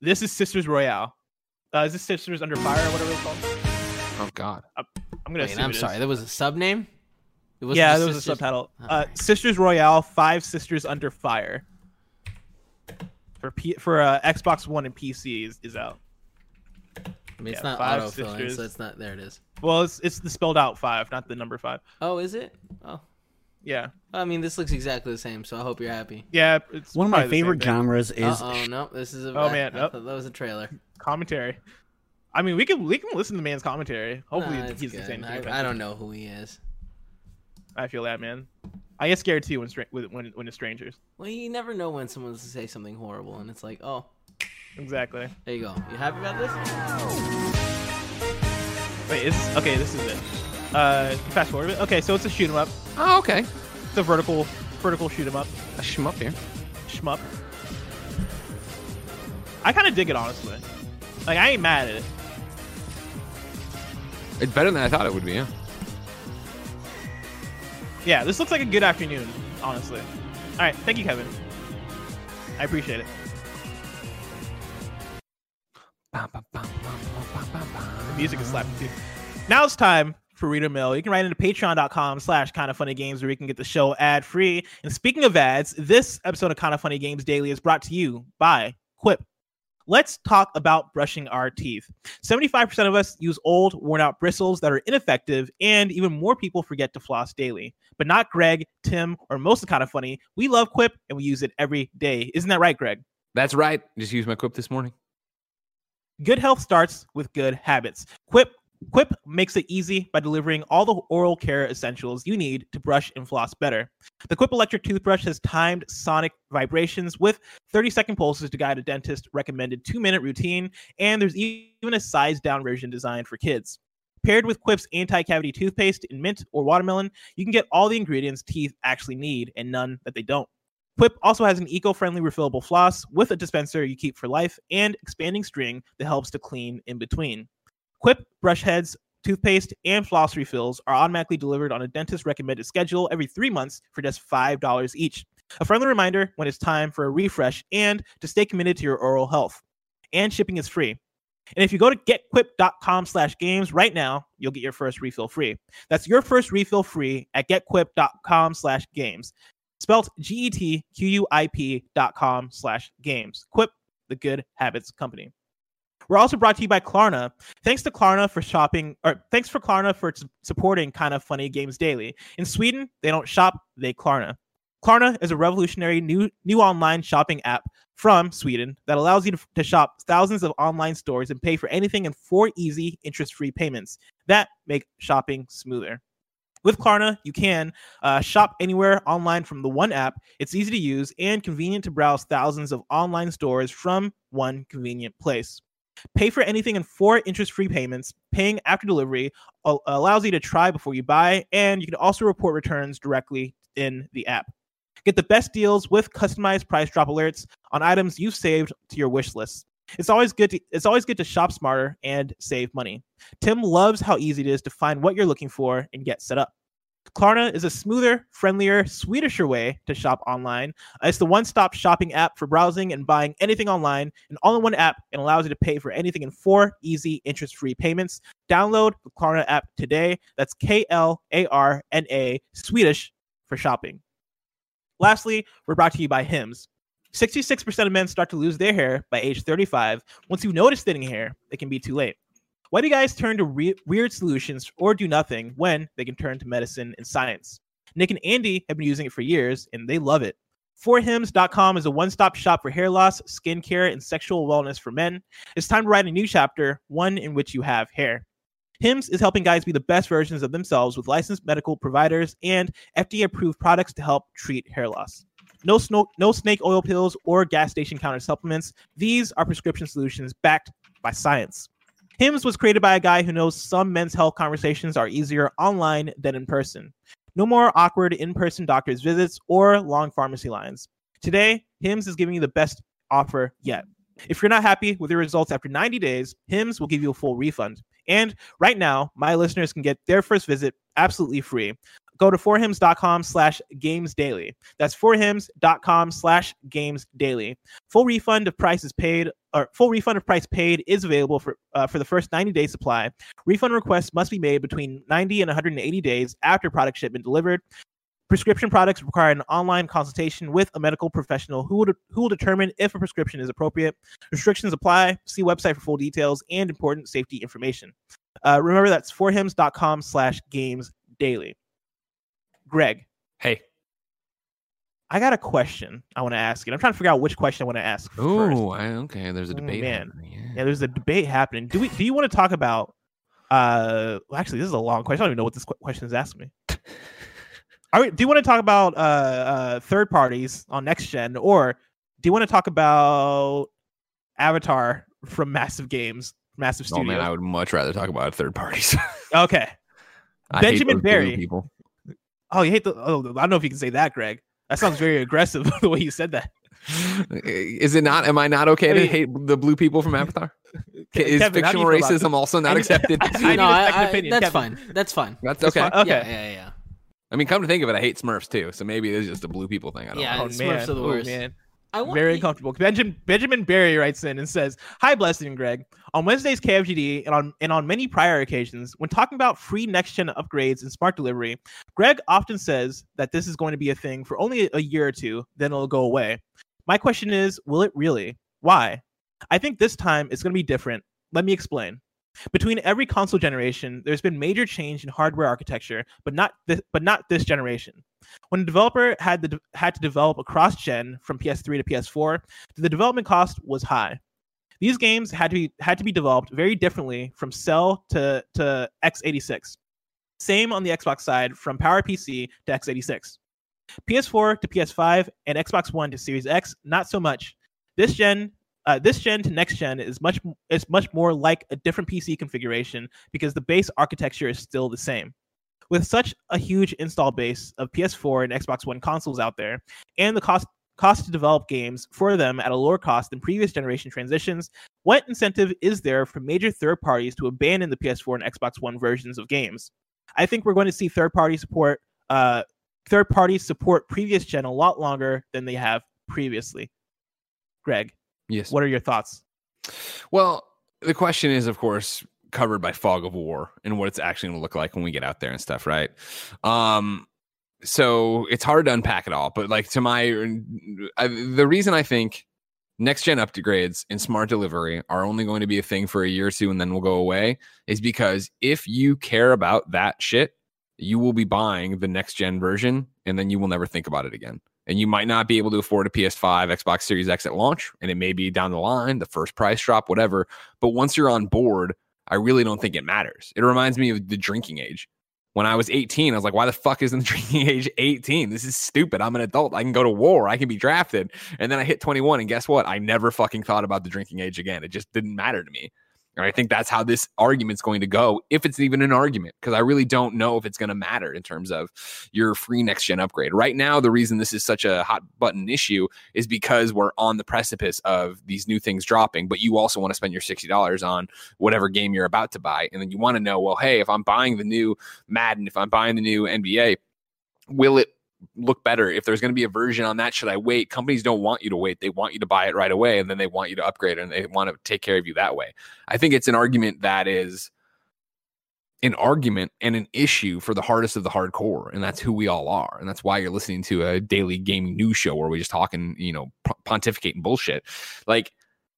this is Sisters Royale. Uh, is this Sisters Under Fire or whatever it's called? oh god. I'm gonna Wait, I'm it is. sorry. There was a sub name. It wasn't yeah, just there was a subtitle. Oh, Uh, alright. Sisters Royale: Five Sisters Under Fire for P- for uh, Xbox One and PC is, is out. I mean, it's yeah, not Five auto filling, Sisters. so it's not. There it is. Well, it's it's the spelled out five, not the number five. Oh, is it? Oh, Yeah, I mean, this looks exactly the same, so I hope you're happy. yeah. It's One of my probably the same favorite thing. genres is oh, no, this is a. Oh, man, I nope. thought that was a trailer. commentary. I mean, we can we can listen to the man's commentary. Hopefully, Nah, it's he's the good. same. I, I don't know who he is. I feel that, man. I get scared too when stra- when when it's strangers. Well, you never know when someone's to say something horrible, and it's like, oh, Exactly. there you go. You happy about this? Wait, is okay? This is it. Uh, fast forward. a bit. Okay, so it's a shoot 'em up. Oh, okay. It's a vertical vertical shoot 'em up. A shmup here. shmup. I kind of dig it honestly. Like I ain't mad at it. It's better than I thought it would be. Yeah. Yeah, this looks like a good afternoon, honestly. All right, thank you, Kevin. I appreciate it. The music is slapping too. Now it's time for reader mail. You can write into patreon.com slash kind of funny games where you can get the show ad free. And speaking of ads, this episode of Kind of Funny Games Daily is brought to you by Quip. Let's talk about brushing our teeth. 75% of us use old, worn out bristles that are ineffective, and even more people forget to floss daily. But not Greg, Tim, or most of Kind of Funny. We love Quip and we use it every day. Isn't that right, Greg? That's right. Just used my quip this morning. Good health starts with good habits. Quip Quip makes it easy by delivering all the oral care essentials you need to brush and floss better. The Quip electric toothbrush has timed sonic vibrations with 30 second pulses to guide a dentist recommended 2 minute routine, and there's even a size down version designed for kids. Paired with Quip's anti cavity toothpaste in mint or watermelon, you can get all the ingredients teeth actually need and none that they don't. Quip also has an eco-friendly refillable floss with a dispenser you keep for life and expanding string that helps to clean in between. Quip brush heads, toothpaste, and floss refills are automatically delivered on a dentist recommended schedule every three months for just $5 each. A friendly reminder when it's time for a refresh and to stay committed to your oral health. And shipping is free. And if you go to getquip.com slash games right now, you'll get your first refill free. That's your first refill free at getquip.com slash games. Spelt E G-E-T-Q-U-I-P dot com slash games. Quip, the good habits company. We're also brought to you by Klarna. Thanks to Klarna for shopping, or thanks for Klarna for supporting Kind of Funny Games Daily. In Sweden, they don't shop, they Klarna. Klarna is a revolutionary new new online shopping app from Sweden that allows you to, to shop thousands of online stores and pay for anything in four easy interest-free payments that make shopping smoother. With Klarna, you can uh, shop anywhere online from the one app. It's easy to use and convenient to browse thousands of online stores from one convenient place. Pay for anything in four interest free payments. Paying after delivery allows you to try before you buy, and you can also report returns directly in the app. Get the best deals with customized price drop alerts on items you've saved to your wish list. It's always good to it's always good to shop smarter and save money. Tim loves how easy it is to find what you're looking for and get set up. Klarna is a smoother, friendlier, Swedisher way to shop online. Uh, It's the one-stop shopping app for browsing and buying anything online, an all-in-one app and allows you to pay for anything in four easy interest-free payments. Download the Klarna app today. That's K L A R N A Swedish for shopping. Lastly, we're brought to you by Hims. 66% of men start to lose their hair by age 35. Once you notice thinning hair, it can be too late. Why do guys turn to re- weird solutions or do nothing when they can turn to medicine and science? Nick and Andy have been using it for years and they love it. forhims.com is a one-stop shop for hair loss, skincare, and sexual wellness for men. It's time to write a new chapter, one in which you have hair. Hims is helping guys be the best versions of themselves with licensed medical providers and FDA-approved products to help treat hair loss. No, no snake oil pills or gas station counter supplements. These are prescription solutions backed by science. Hims was created by a guy who knows some men's health conversations are easier online than in person. No more awkward in person doctor's visits or long pharmacy lines. Today, Hims is giving you the best offer yet. If you're not happy with your results after 90 days, Hims will give you a full refund. And right now, my listeners can get their first visit absolutely free. Go to forhims.com slash games daily. That's forhims.com slash games daily. Full refund of price is paid or full refund of price paid is available for uh, for the first 90 day supply. Refund requests must be made between 90 and 180 days after product shipment delivered. Prescription products require an online consultation with a medical professional who will, who will determine if a prescription is appropriate. Restrictions apply. See website for full details and important safety information. Uh, remember that's forhims.com slash games daily. Greg, Hey. I got a question I want to ask you. I'm trying to figure out which question I want to ask first. Oh, okay. There's a Oh, debate. man. happening, Yeah, there's a debate happening. Do we? Do you want to talk about? Uh, well, actually, this is a long question. I don't even know what this question is asking me. Are we, do you want to talk about uh, uh third parties on next gen, or do you want to talk about Avatar from Massive Games, Massive Studio? Oh man, I would much rather talk about third parties. okay. I Benjamin Barry. people. Oh, you hate the. Oh, I don't know if you can say that, Greg. That sounds very aggressive the way you said that. Is it not? Am I not okay I to hate the blue people from Avatar? Is Kevin, how fictional you feel about racism also not accepted? I need no, a I, I- that's Kevin. fine. That's fine. That's That's okay. fine. Okay. Yeah, yeah, yeah. I mean, come to think of it, I hate Smurfs too. So maybe it is just a blue people thing. I don't Yeah, know. Oh Smurfs man, are the oh, worst. man. Very uncomfortable. Benjamin Benjamin Barry writes in and says, "Hi, Blessing and Greg. On Wednesday's KFGD and on and on many prior occasions, when talking about free next gen upgrades and smart delivery, Greg often says that this is going to be a thing for only a year or two, then it'll go away. My question is, will it really? Why? I think this time it's going to be different. Let me explain." Between every console generation, there's been major change in hardware architecture, but not this, but not this generation. When a developer had had to develop across gen from PS3 to PS4, the development cost was high. These games had to be, had to be developed very differently from Cell to, to x86. Same on the Xbox side from PowerPC to x86. PS4 to PS5 and Xbox One to Series X, not so much. This gen, uh, this gen to next gen is much is much more like a different PC configuration because the base architecture is still the same. With such a huge install base of PS4 and Xbox One consoles out there, and the cost cost to develop games for them at a lower cost than previous generation transitions, what incentive is there for major third parties to abandon the PS4 and Xbox One versions of games? I think we're going to see third party support uh, third parties support previous gen a lot longer than they have previously. Greg, Yes. what are your thoughts? Well, the question is, of course, covered by fog of war and what it's actually going to look like when we get out there and stuff, right? Um, so it's hard to unpack it all, but like to my, I, the reason I think next gen upgrades and smart delivery are only going to be a thing for a year or two and then will go away is because if you care about that shit, you will be buying the next gen version and then you will never think about it again. And you might not be able to afford a PS5, Xbox Series X at launch, and it may be down the line, the first price drop, whatever. But once you're on board, I really don't think it matters. It reminds me of the drinking age. When I was 18, I was like, why the fuck isn't the drinking age 18? This is stupid. I'm an adult. I can go to war. I can be drafted. And then I hit 21, and guess what? I never fucking thought about the drinking age again. It just didn't matter to me. And I think that's how this argument's going to go, if it's even an argument, because I really don't know if it's going to matter in terms of your free next gen upgrade. Right now, the reason this is such a hot button issue is because we're on the precipice of these new things dropping, but you also want to spend your $60 on whatever game you're about to buy. And then you want to know, well, hey, if I'm buying the new Madden, if I'm buying the new NBA, will it look better. If there's going to be a version on that should i wait? Companies don't want you to wait. They want you to buy it right away and then they want you to upgrade and they want to take care of you that way. I think it's an argument that is an argument and an issue for the hardest of the hardcore and that's who we all are and that's why you're listening to a daily gaming news show where we just talking you know pontificating bullshit. Like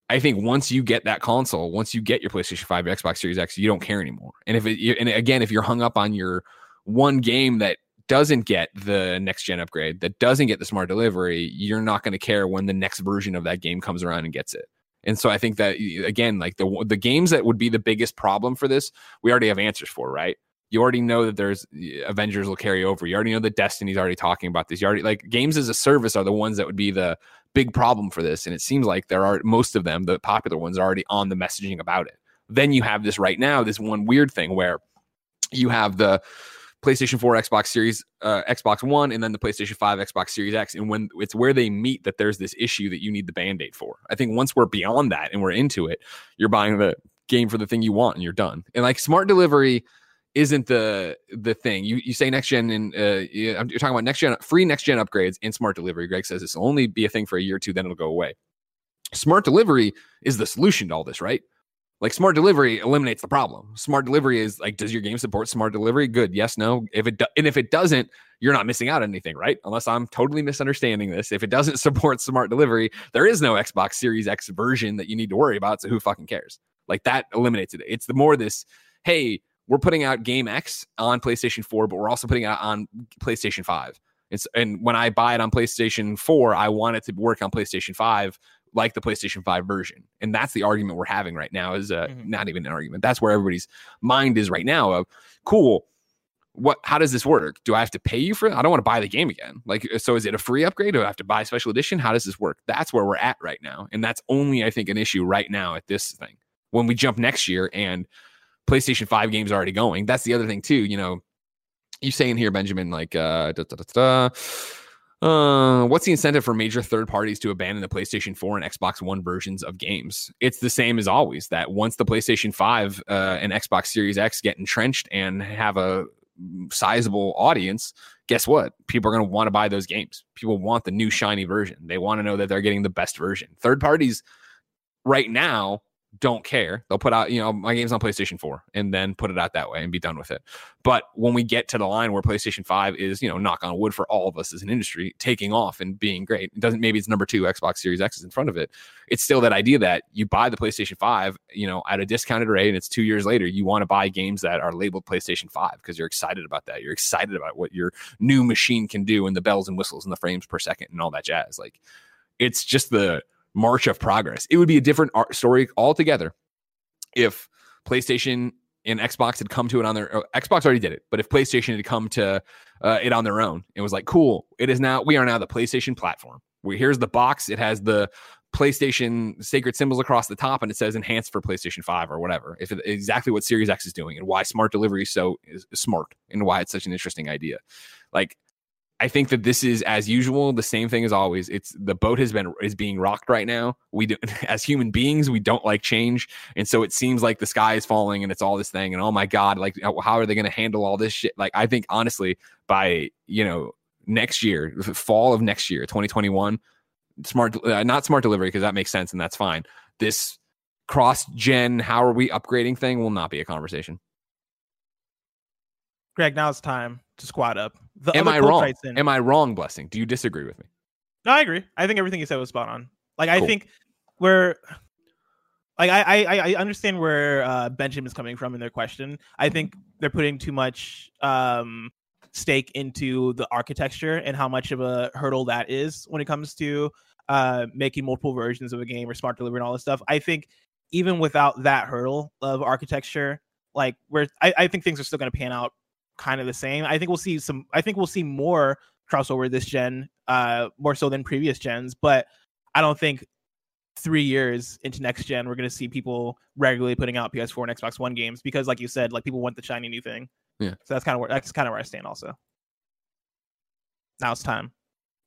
I think once you get that console, once you get your PlayStation 5, your Xbox Series X, you don't care anymore. And if it, and again, if you're hung up on your one game that doesn't get the next gen upgrade, that doesn't get the smart delivery, you're not going to care when the next version of that game comes around and gets it. And so I think that again, like the the games that would be the biggest problem for this, we already have answers for, right? You already know that there's Avengers will carry over. You already know that Destiny's already talking about this. You already like games as a service are the ones that would be the big problem for this. And it seems like there are most of them, the popular ones, are already on the messaging about it. Then you have this right now, this one weird thing where you have the PlayStation 4, Xbox Series, uh, Xbox One, and then the PlayStation 5, Xbox Series X. And when it's where they meet that there's this issue that you need the band aid for. I think once we're beyond that and we're into it, you're buying the game for the thing you want and you're done. And like smart delivery isn't the the thing. You you say next gen and uh, you're talking about next gen free next gen upgrades and smart delivery. Greg says this will only be a thing for a year or two, then it'll go away. Smart delivery is the solution to all this, right? Like smart delivery eliminates the problem. Smart delivery is like, does your game support smart delivery? Good, yes, no. If it do- and if it doesn't, you're not missing out on anything, right? Unless I'm totally misunderstanding this. If it doesn't support smart delivery, there is no Xbox Series X version that you need to worry about. So who fucking cares? Like that eliminates it. It's the more this, hey, we're putting out Game X on PlayStation 4, but we're also putting it out on PlayStation 5. It's, and when I buy it on PlayStation 4, I want it to work on PlayStation 5 like the PlayStation 5 version. And that's the argument we're having right now is uh, Mhm. not even an argument. That's where everybody's mind is right now of cool. What how does this work? Do I have to pay you for it? I don't want to buy the game again. Like so is it a free upgrade? Do I have to buy a special edition? How does this work? That's where we're at right now. And that's only I think an issue right now at this thing. When we jump next year and PlayStation 5 games are already going. That's the other thing too, you know. You saying here Benjamin like uh da, da, da, da, uh, what's the incentive for major third parties to abandon the PlayStation 4 and Xbox One versions of games? It's the same as always that once the PlayStation 5 uh, and Xbox Series X get entrenched and have a sizable audience, guess what? People are going to want to buy those games. People want the new shiny version. They want to know that they're getting the best version. Third parties right now don't care. They'll put out, you know, my game's on PlayStation 4 and then put it out that way and be done with it. But when we get to the line where PlayStation 5 is, you know, knock on wood for all of us as an industry, taking off and being great, it doesn't maybe it's number two, Xbox Series X is in front of it. It's still that idea that you buy the PlayStation 5, you know, at a discounted rate and it's two years later, you want to buy games that are labeled PlayStation 5 because you're excited about that. You're excited about what your new machine can do and the bells and whistles and the frames per second and all that jazz. Like it's just the march of progress. It would be a different story altogether if PlayStation and Xbox had come to it on their uh, Xbox already did it, but if PlayStation had come to uh, it on their own, it was like cool. It is now we are now the PlayStation platform. We here's the box. It has the PlayStation sacred symbols across the top, and it says enhanced for PlayStation Five or whatever. If it, exactly what Series X is doing and why smart delivery is so is smart and why it's such an interesting idea. Like I think that this is as usual, the same thing as always. It's the boat has been is being rocked right now. We do, as human beings, we don't like change, and so it seems like the sky is falling and it's all this thing. And oh my god, like how are they going to handle all this shit? Like I think honestly, by you know next year, fall of next year, 2021, smart uh, not smart delivery because that makes sense and that's fine. This cross gen, how are we upgrading thing will not be a conversation. Greg, now it's time to squat up. The Am I wrong? in- Am I wrong, Blessing? Do you disagree with me? No, I agree. I think everything you said was spot on. Like I think we're like I I I understand where uh Benjamin's coming from in their question. I think they're putting too much um stake into the architecture and how much of a hurdle that is when it comes to uh making multiple versions of a game or smart delivery and all this stuff. I think even without that hurdle of architecture, like where I, I think things are still gonna pan out kind of the same. I think we'll see some I think we'll see more crossover this gen, uh, more so than previous gens. But I don't think three years into next gen we're going to see people regularly putting out PS4 and Xbox One games because, like you said, like people want the shiny new thing. Yeah. So that's kind of where that's kind of where I stand. Also, now it's time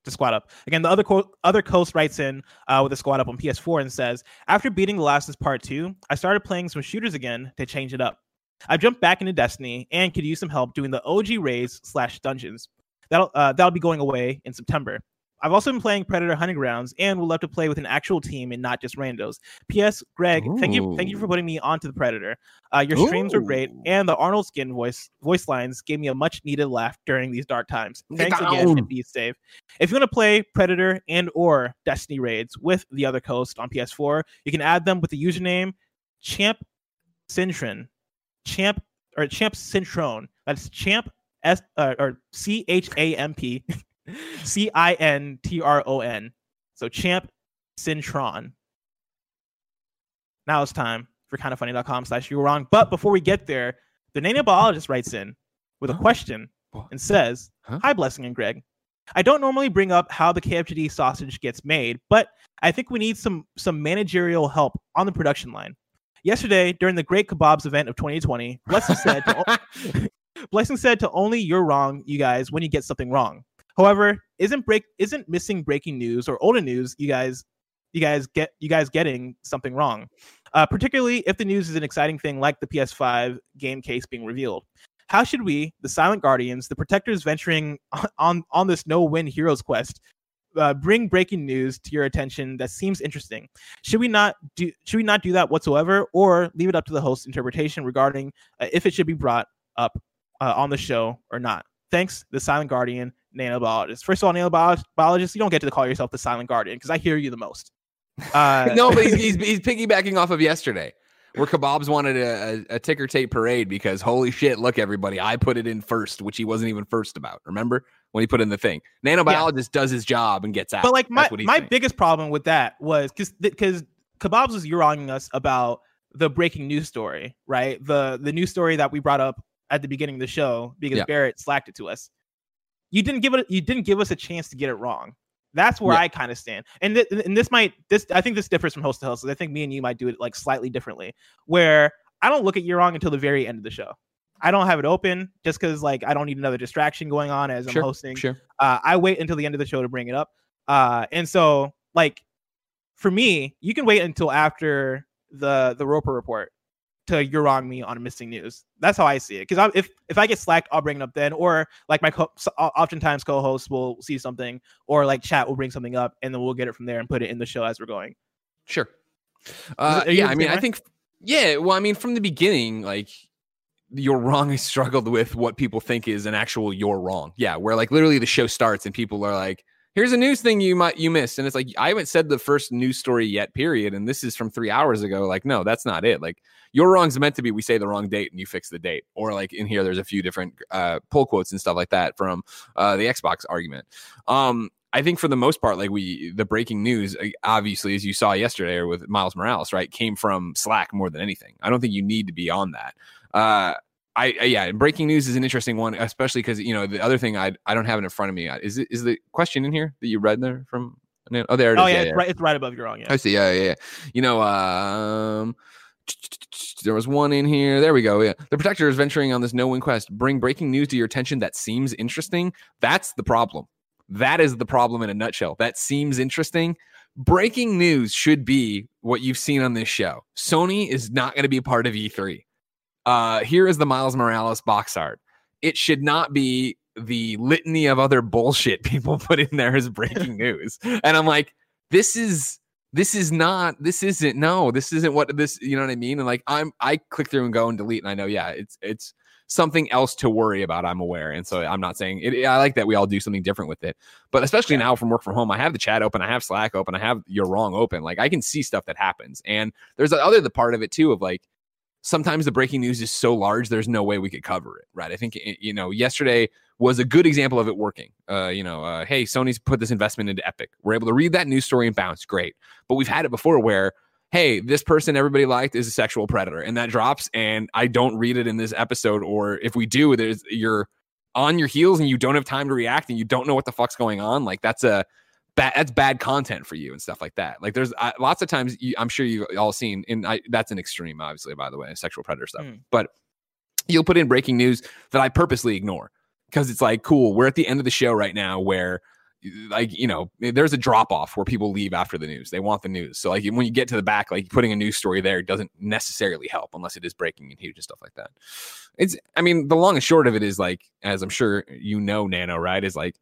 to squat up again. The other quote, other coast writes in uh, with a squat up on PS4 and says, "After beating The Last of Us Part Two, I started playing some shooters again to change it up. I jumped back into Destiny and could use some help doing the OG raids slash dungeons. That'll uh, that'll be going away in September. I've also been playing Predator Hunting Grounds and would love to play with an actual team and not just randos. P.S. Greg, thank you thank you for putting me onto the Predator. Uh, your streams were great, and the Arnold Skin voice voice lines gave me a much needed laugh during these dark times. Thanks again, and be safe. If you want to play Predator and or Destiny raids with the other coast on PS4, you can add them with the username Champ Cintron, Champ or Champ Cintron. That's Champ S uh, or C H A M P C I N T R O N. So Champ Cintron. Now it's time for kindafunny.com slash you were wrong. But before we get there, the nanobiologist writes in with a question and says? Hi, Blessing and Greg. I don't normally bring up how the KFGD sausage gets made, but I think we need some some managerial help on the production line. Yesterday, during the Great Kebabs event of 2020, Blessing said to, Blessing said to only you're wrong, you guys, when you get something wrong. However, isn't break isn't missing breaking news or older news, you guys you guys get you guys getting something wrong. Uh, particularly if the news is an exciting thing like the PS5 game case being revealed. How should we, the Silent Guardians, the protectors venturing on on this no-win heroes quest, uh, bring breaking news to your attention that seems interesting? Should we not do should we not do that whatsoever, or leave it up to the host's interpretation regarding uh, if it should be brought up uh, on the show or not? Thanks, the Silent Guardian nanobiologist. First of all, nanobiologist, you don't get to call yourself the Silent Guardian because I hear you the most. Uh, no, but he's, he's he's piggybacking off of yesterday, where Kebabs wanted a, a, a ticker tape parade because holy shit, look everybody, I put it in first, which he wasn't even first about. Remember when he put in the thing? Nanobiologist does his job and gets out. But like my That's what he's my saying. biggest problem with that was because because Kebabs was you wronging us about the breaking news story, right? The the news story that we brought up at the beginning of the show because Yeah. Barrett slacked it to us. You didn't give it. You didn't give us a chance to get it wrong. That's where Yeah. I kind of stand. And th- and this might this I think this differs from host to host. I think me and you might do it like slightly differently, where I don't look at you wrong until the very end of the show. I don't have it open just because like I don't need another distraction going on as I'm Sure, hosting Sure. uh, I wait until the end of the show to bring it up. Uh, and so, like, for me, you can wait until after the the Roper report to you're wrong me on missing news. That's how I see it. Because if if I get slacked, I'll bring it up then, or like my co- oftentimes co-hosts will see something, or like chat will bring something up, and then we'll get it from there and put it in the show as we're going. Sure. Uh, you yeah, I mean, I think, yeah. Well, I mean, from the beginning, like you're wrong. I struggled with what people think is an actual you're wrong. Yeah, where like literally the show starts and people are like, "Here's a news thing you might you missed," and it's like I haven't said the first news story yet. Period. And this is from three hours ago. Like, no, that's not it. Like your wrong's meant to be we say the wrong date and you fix the date, or like in here there's a few different uh, pull quotes and stuff like that from uh, the Xbox argument. Um, I think for the most part, like we, the breaking news, uh, obviously, as you saw yesterday or with Miles Morales, right, came from Slack more than anything. I don't think you need to be on that. Uh, I, I yeah, breaking news is an interesting one, especially because you know the other thing I I don't have it in front of me. Is it is the question in here that you read there from? Oh, there it is. Oh yeah, it's right. It's right above your own. Yeah. I see. Yeah, yeah, yeah. You know, um, there was one in here. There we go. Yeah, the protector is venturing on this no-win quest. Bring breaking news to your attention that seems interesting. That's the problem. That is the problem in a nutshell. That seems interesting. Breaking news should be what you've seen on this show. Sony is not going to be part of E3. Uh, here is the Miles Morales box art. It should not be the litany of other bullshit people put in there as breaking news. And I'm like, this is this is not this isn't no this isn't what this you know what i mean? And like i'm i click through and go and delete and i know yeah it's it's something else to worry about i'm aware. And so i'm not saying it i like that we all do something different with it. But especially now from work from home i have the chat open i have slack open i have you're wrong open. Like i can see stuff that happens. And there's the other the part of it too of like sometimes the breaking news is so large there's no way we could cover it right? I think you know yesterday was a good example of it working. Uh you know uh hey sony's put this investment into epic. We're able to read that news story and bounce great. But we've had it before where hey this person everybody liked is a sexual predator and that drops and i don't read it in this episode or if we do there's you're on your heels and you don't have time to react and you don't know what the fuck's going on like that's a bad that's bad content for you and stuff like that. Like there's uh, lots of times you, i'm sure you've all seen and I, that's an extreme obviously by the way sexual predator stuff Mm. but you'll put in breaking news that i purposely ignore because it's like cool we're at the end of the show right now where like you know there's a drop off where people leave after the news. They want the news. So like when you get to the back like putting a news story there doesn't necessarily help unless it is breaking and huge and stuff like that. It's i mean the long and short of it is like as i'm sure you know nano right is like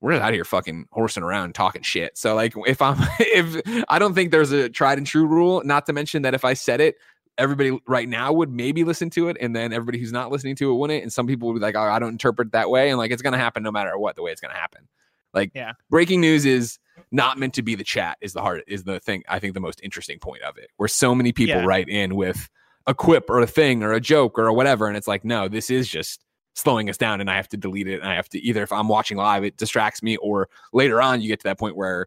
we're out here fucking horsing around talking shit so like if i'm if i don't think there's a tried and true rule not to mention that if i said it everybody right now would maybe listen to it and then everybody who's not listening to it wouldn't and some people would be like oh, i don't interpret that way and like it's gonna happen no matter what the way it's gonna happen like Yeah. breaking news is not meant to be the chat is the heart is the thing i think the most interesting point of it where so many people Yeah. write in with a quip or a thing or a joke or whatever and it's like no this is just slowing us down and I have to delete it and I have to either if I'm watching live it distracts me or later on you get to that point where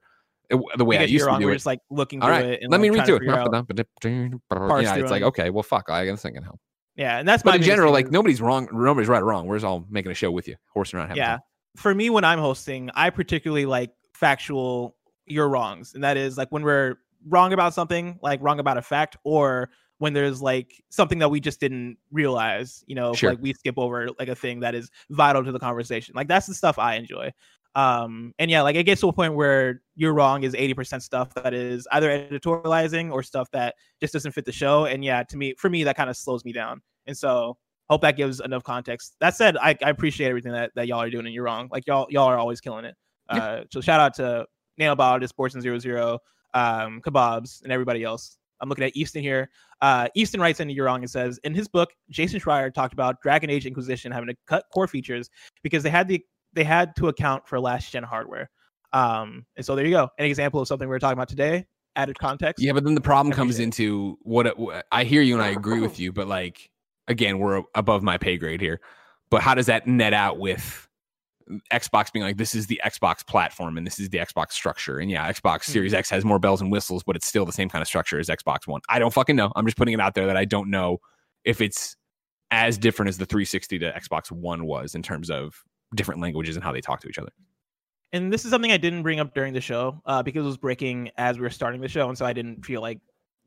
it, the way I used wrong, to do we're it. just like looking All through right, it. And, let me like, read through to figure out- it. Yeah, it's like okay, well, fuck. I guess I can help. Yeah, and that's But my in general, like nobody's wrong. Nobody's right or wrong. We're just all making a show with you, horsing around. Having yeah fun. for me when i'm hosting i particularly like factual you're wrongs and that is like when we're wrong about something like wrong about a fact or when there's like something that we just didn't realize you know Sure. like we skip over like a thing that is vital to the conversation like that's the stuff i enjoy um and yeah like it gets to a point where you're wrong is 80% stuff that is either editorializing or stuff that just doesn't fit the show and yeah to me for me that kind of slows me down and so hope that gives enough context. That said, I, I appreciate everything that, that y'all are doing and you're wrong. Like y'all y'all are always killing it. Yeah. Uh, so shout out to Nanobiologist, Sports and Zero Zero, um, Kebabs, and everybody else. I'm looking at Easton here. Uh, Easton writes into Wrong and says, in his book, Jason Schreier talked about Dragon Age Inquisition having to cut core features because they had the they had to account for last gen hardware. Um, and so there you go, an example of something we are talking about today. Added context. Yeah, but then the problem comes Appreciate into what it, wh- I hear you and I agree with you, but like again, we're above my pay grade here. But how does that net out with Xbox being like this is the Xbox platform and this is the Xbox structure? And yeah, Xbox Hmm. Series X has more bells and whistles, but it's still the same kind of structure as Xbox One. I don't fucking know. I'm just putting it out there that I don't know if it's as different as the 360 to Xbox One was in terms of different languages and how they talk to each other. and this is something I didn't bring up during the show uh, because it was breaking as we were starting the show, and so I didn't feel like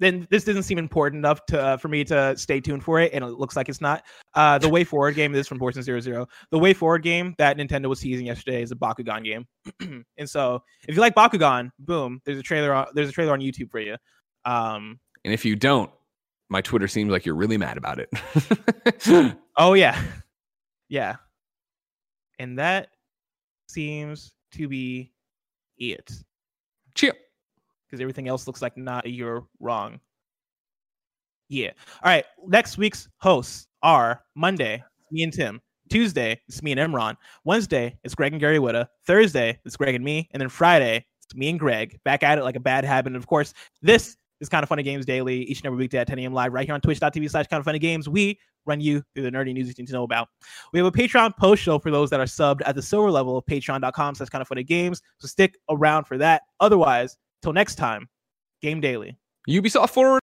then this doesn't seem important enough to uh, for me to stay tuned for it, and it looks like it's not. Uh, the way forward game this is from Borson Zero Zero. The way forward game that Nintendo was teasing yesterday is a Bakugan game, and so if you like Bakugan, boom, there's a trailer. On, there's a trailer on YouTube for you. Um, And if you don't, my Twitter seems like you're really mad about it. oh yeah, yeah, and that seems to be it. Chill. Because everything else looks like not you're wrong. Yeah. All right. Next week's hosts are Monday, me and Tim. Tuesday, it's me and Imran. Wednesday, it's Greg and Gary Whitta. Thursday, it's Greg and me. And then Friday, it's me and Greg back at it like a bad habit. And of course, this is Kind of Funny Games Daily each and every weekday at 10 a.m. live right here on twitch.tv slash Kind of Funny Games. We run you through the nerdy news you need to know about. We have a Patreon post show for those that are subbed at the silver level of patreon.com slash Kind of Funny Games. So stick around for that. Otherwise, till next time, Game Daily. Ubisoft forward.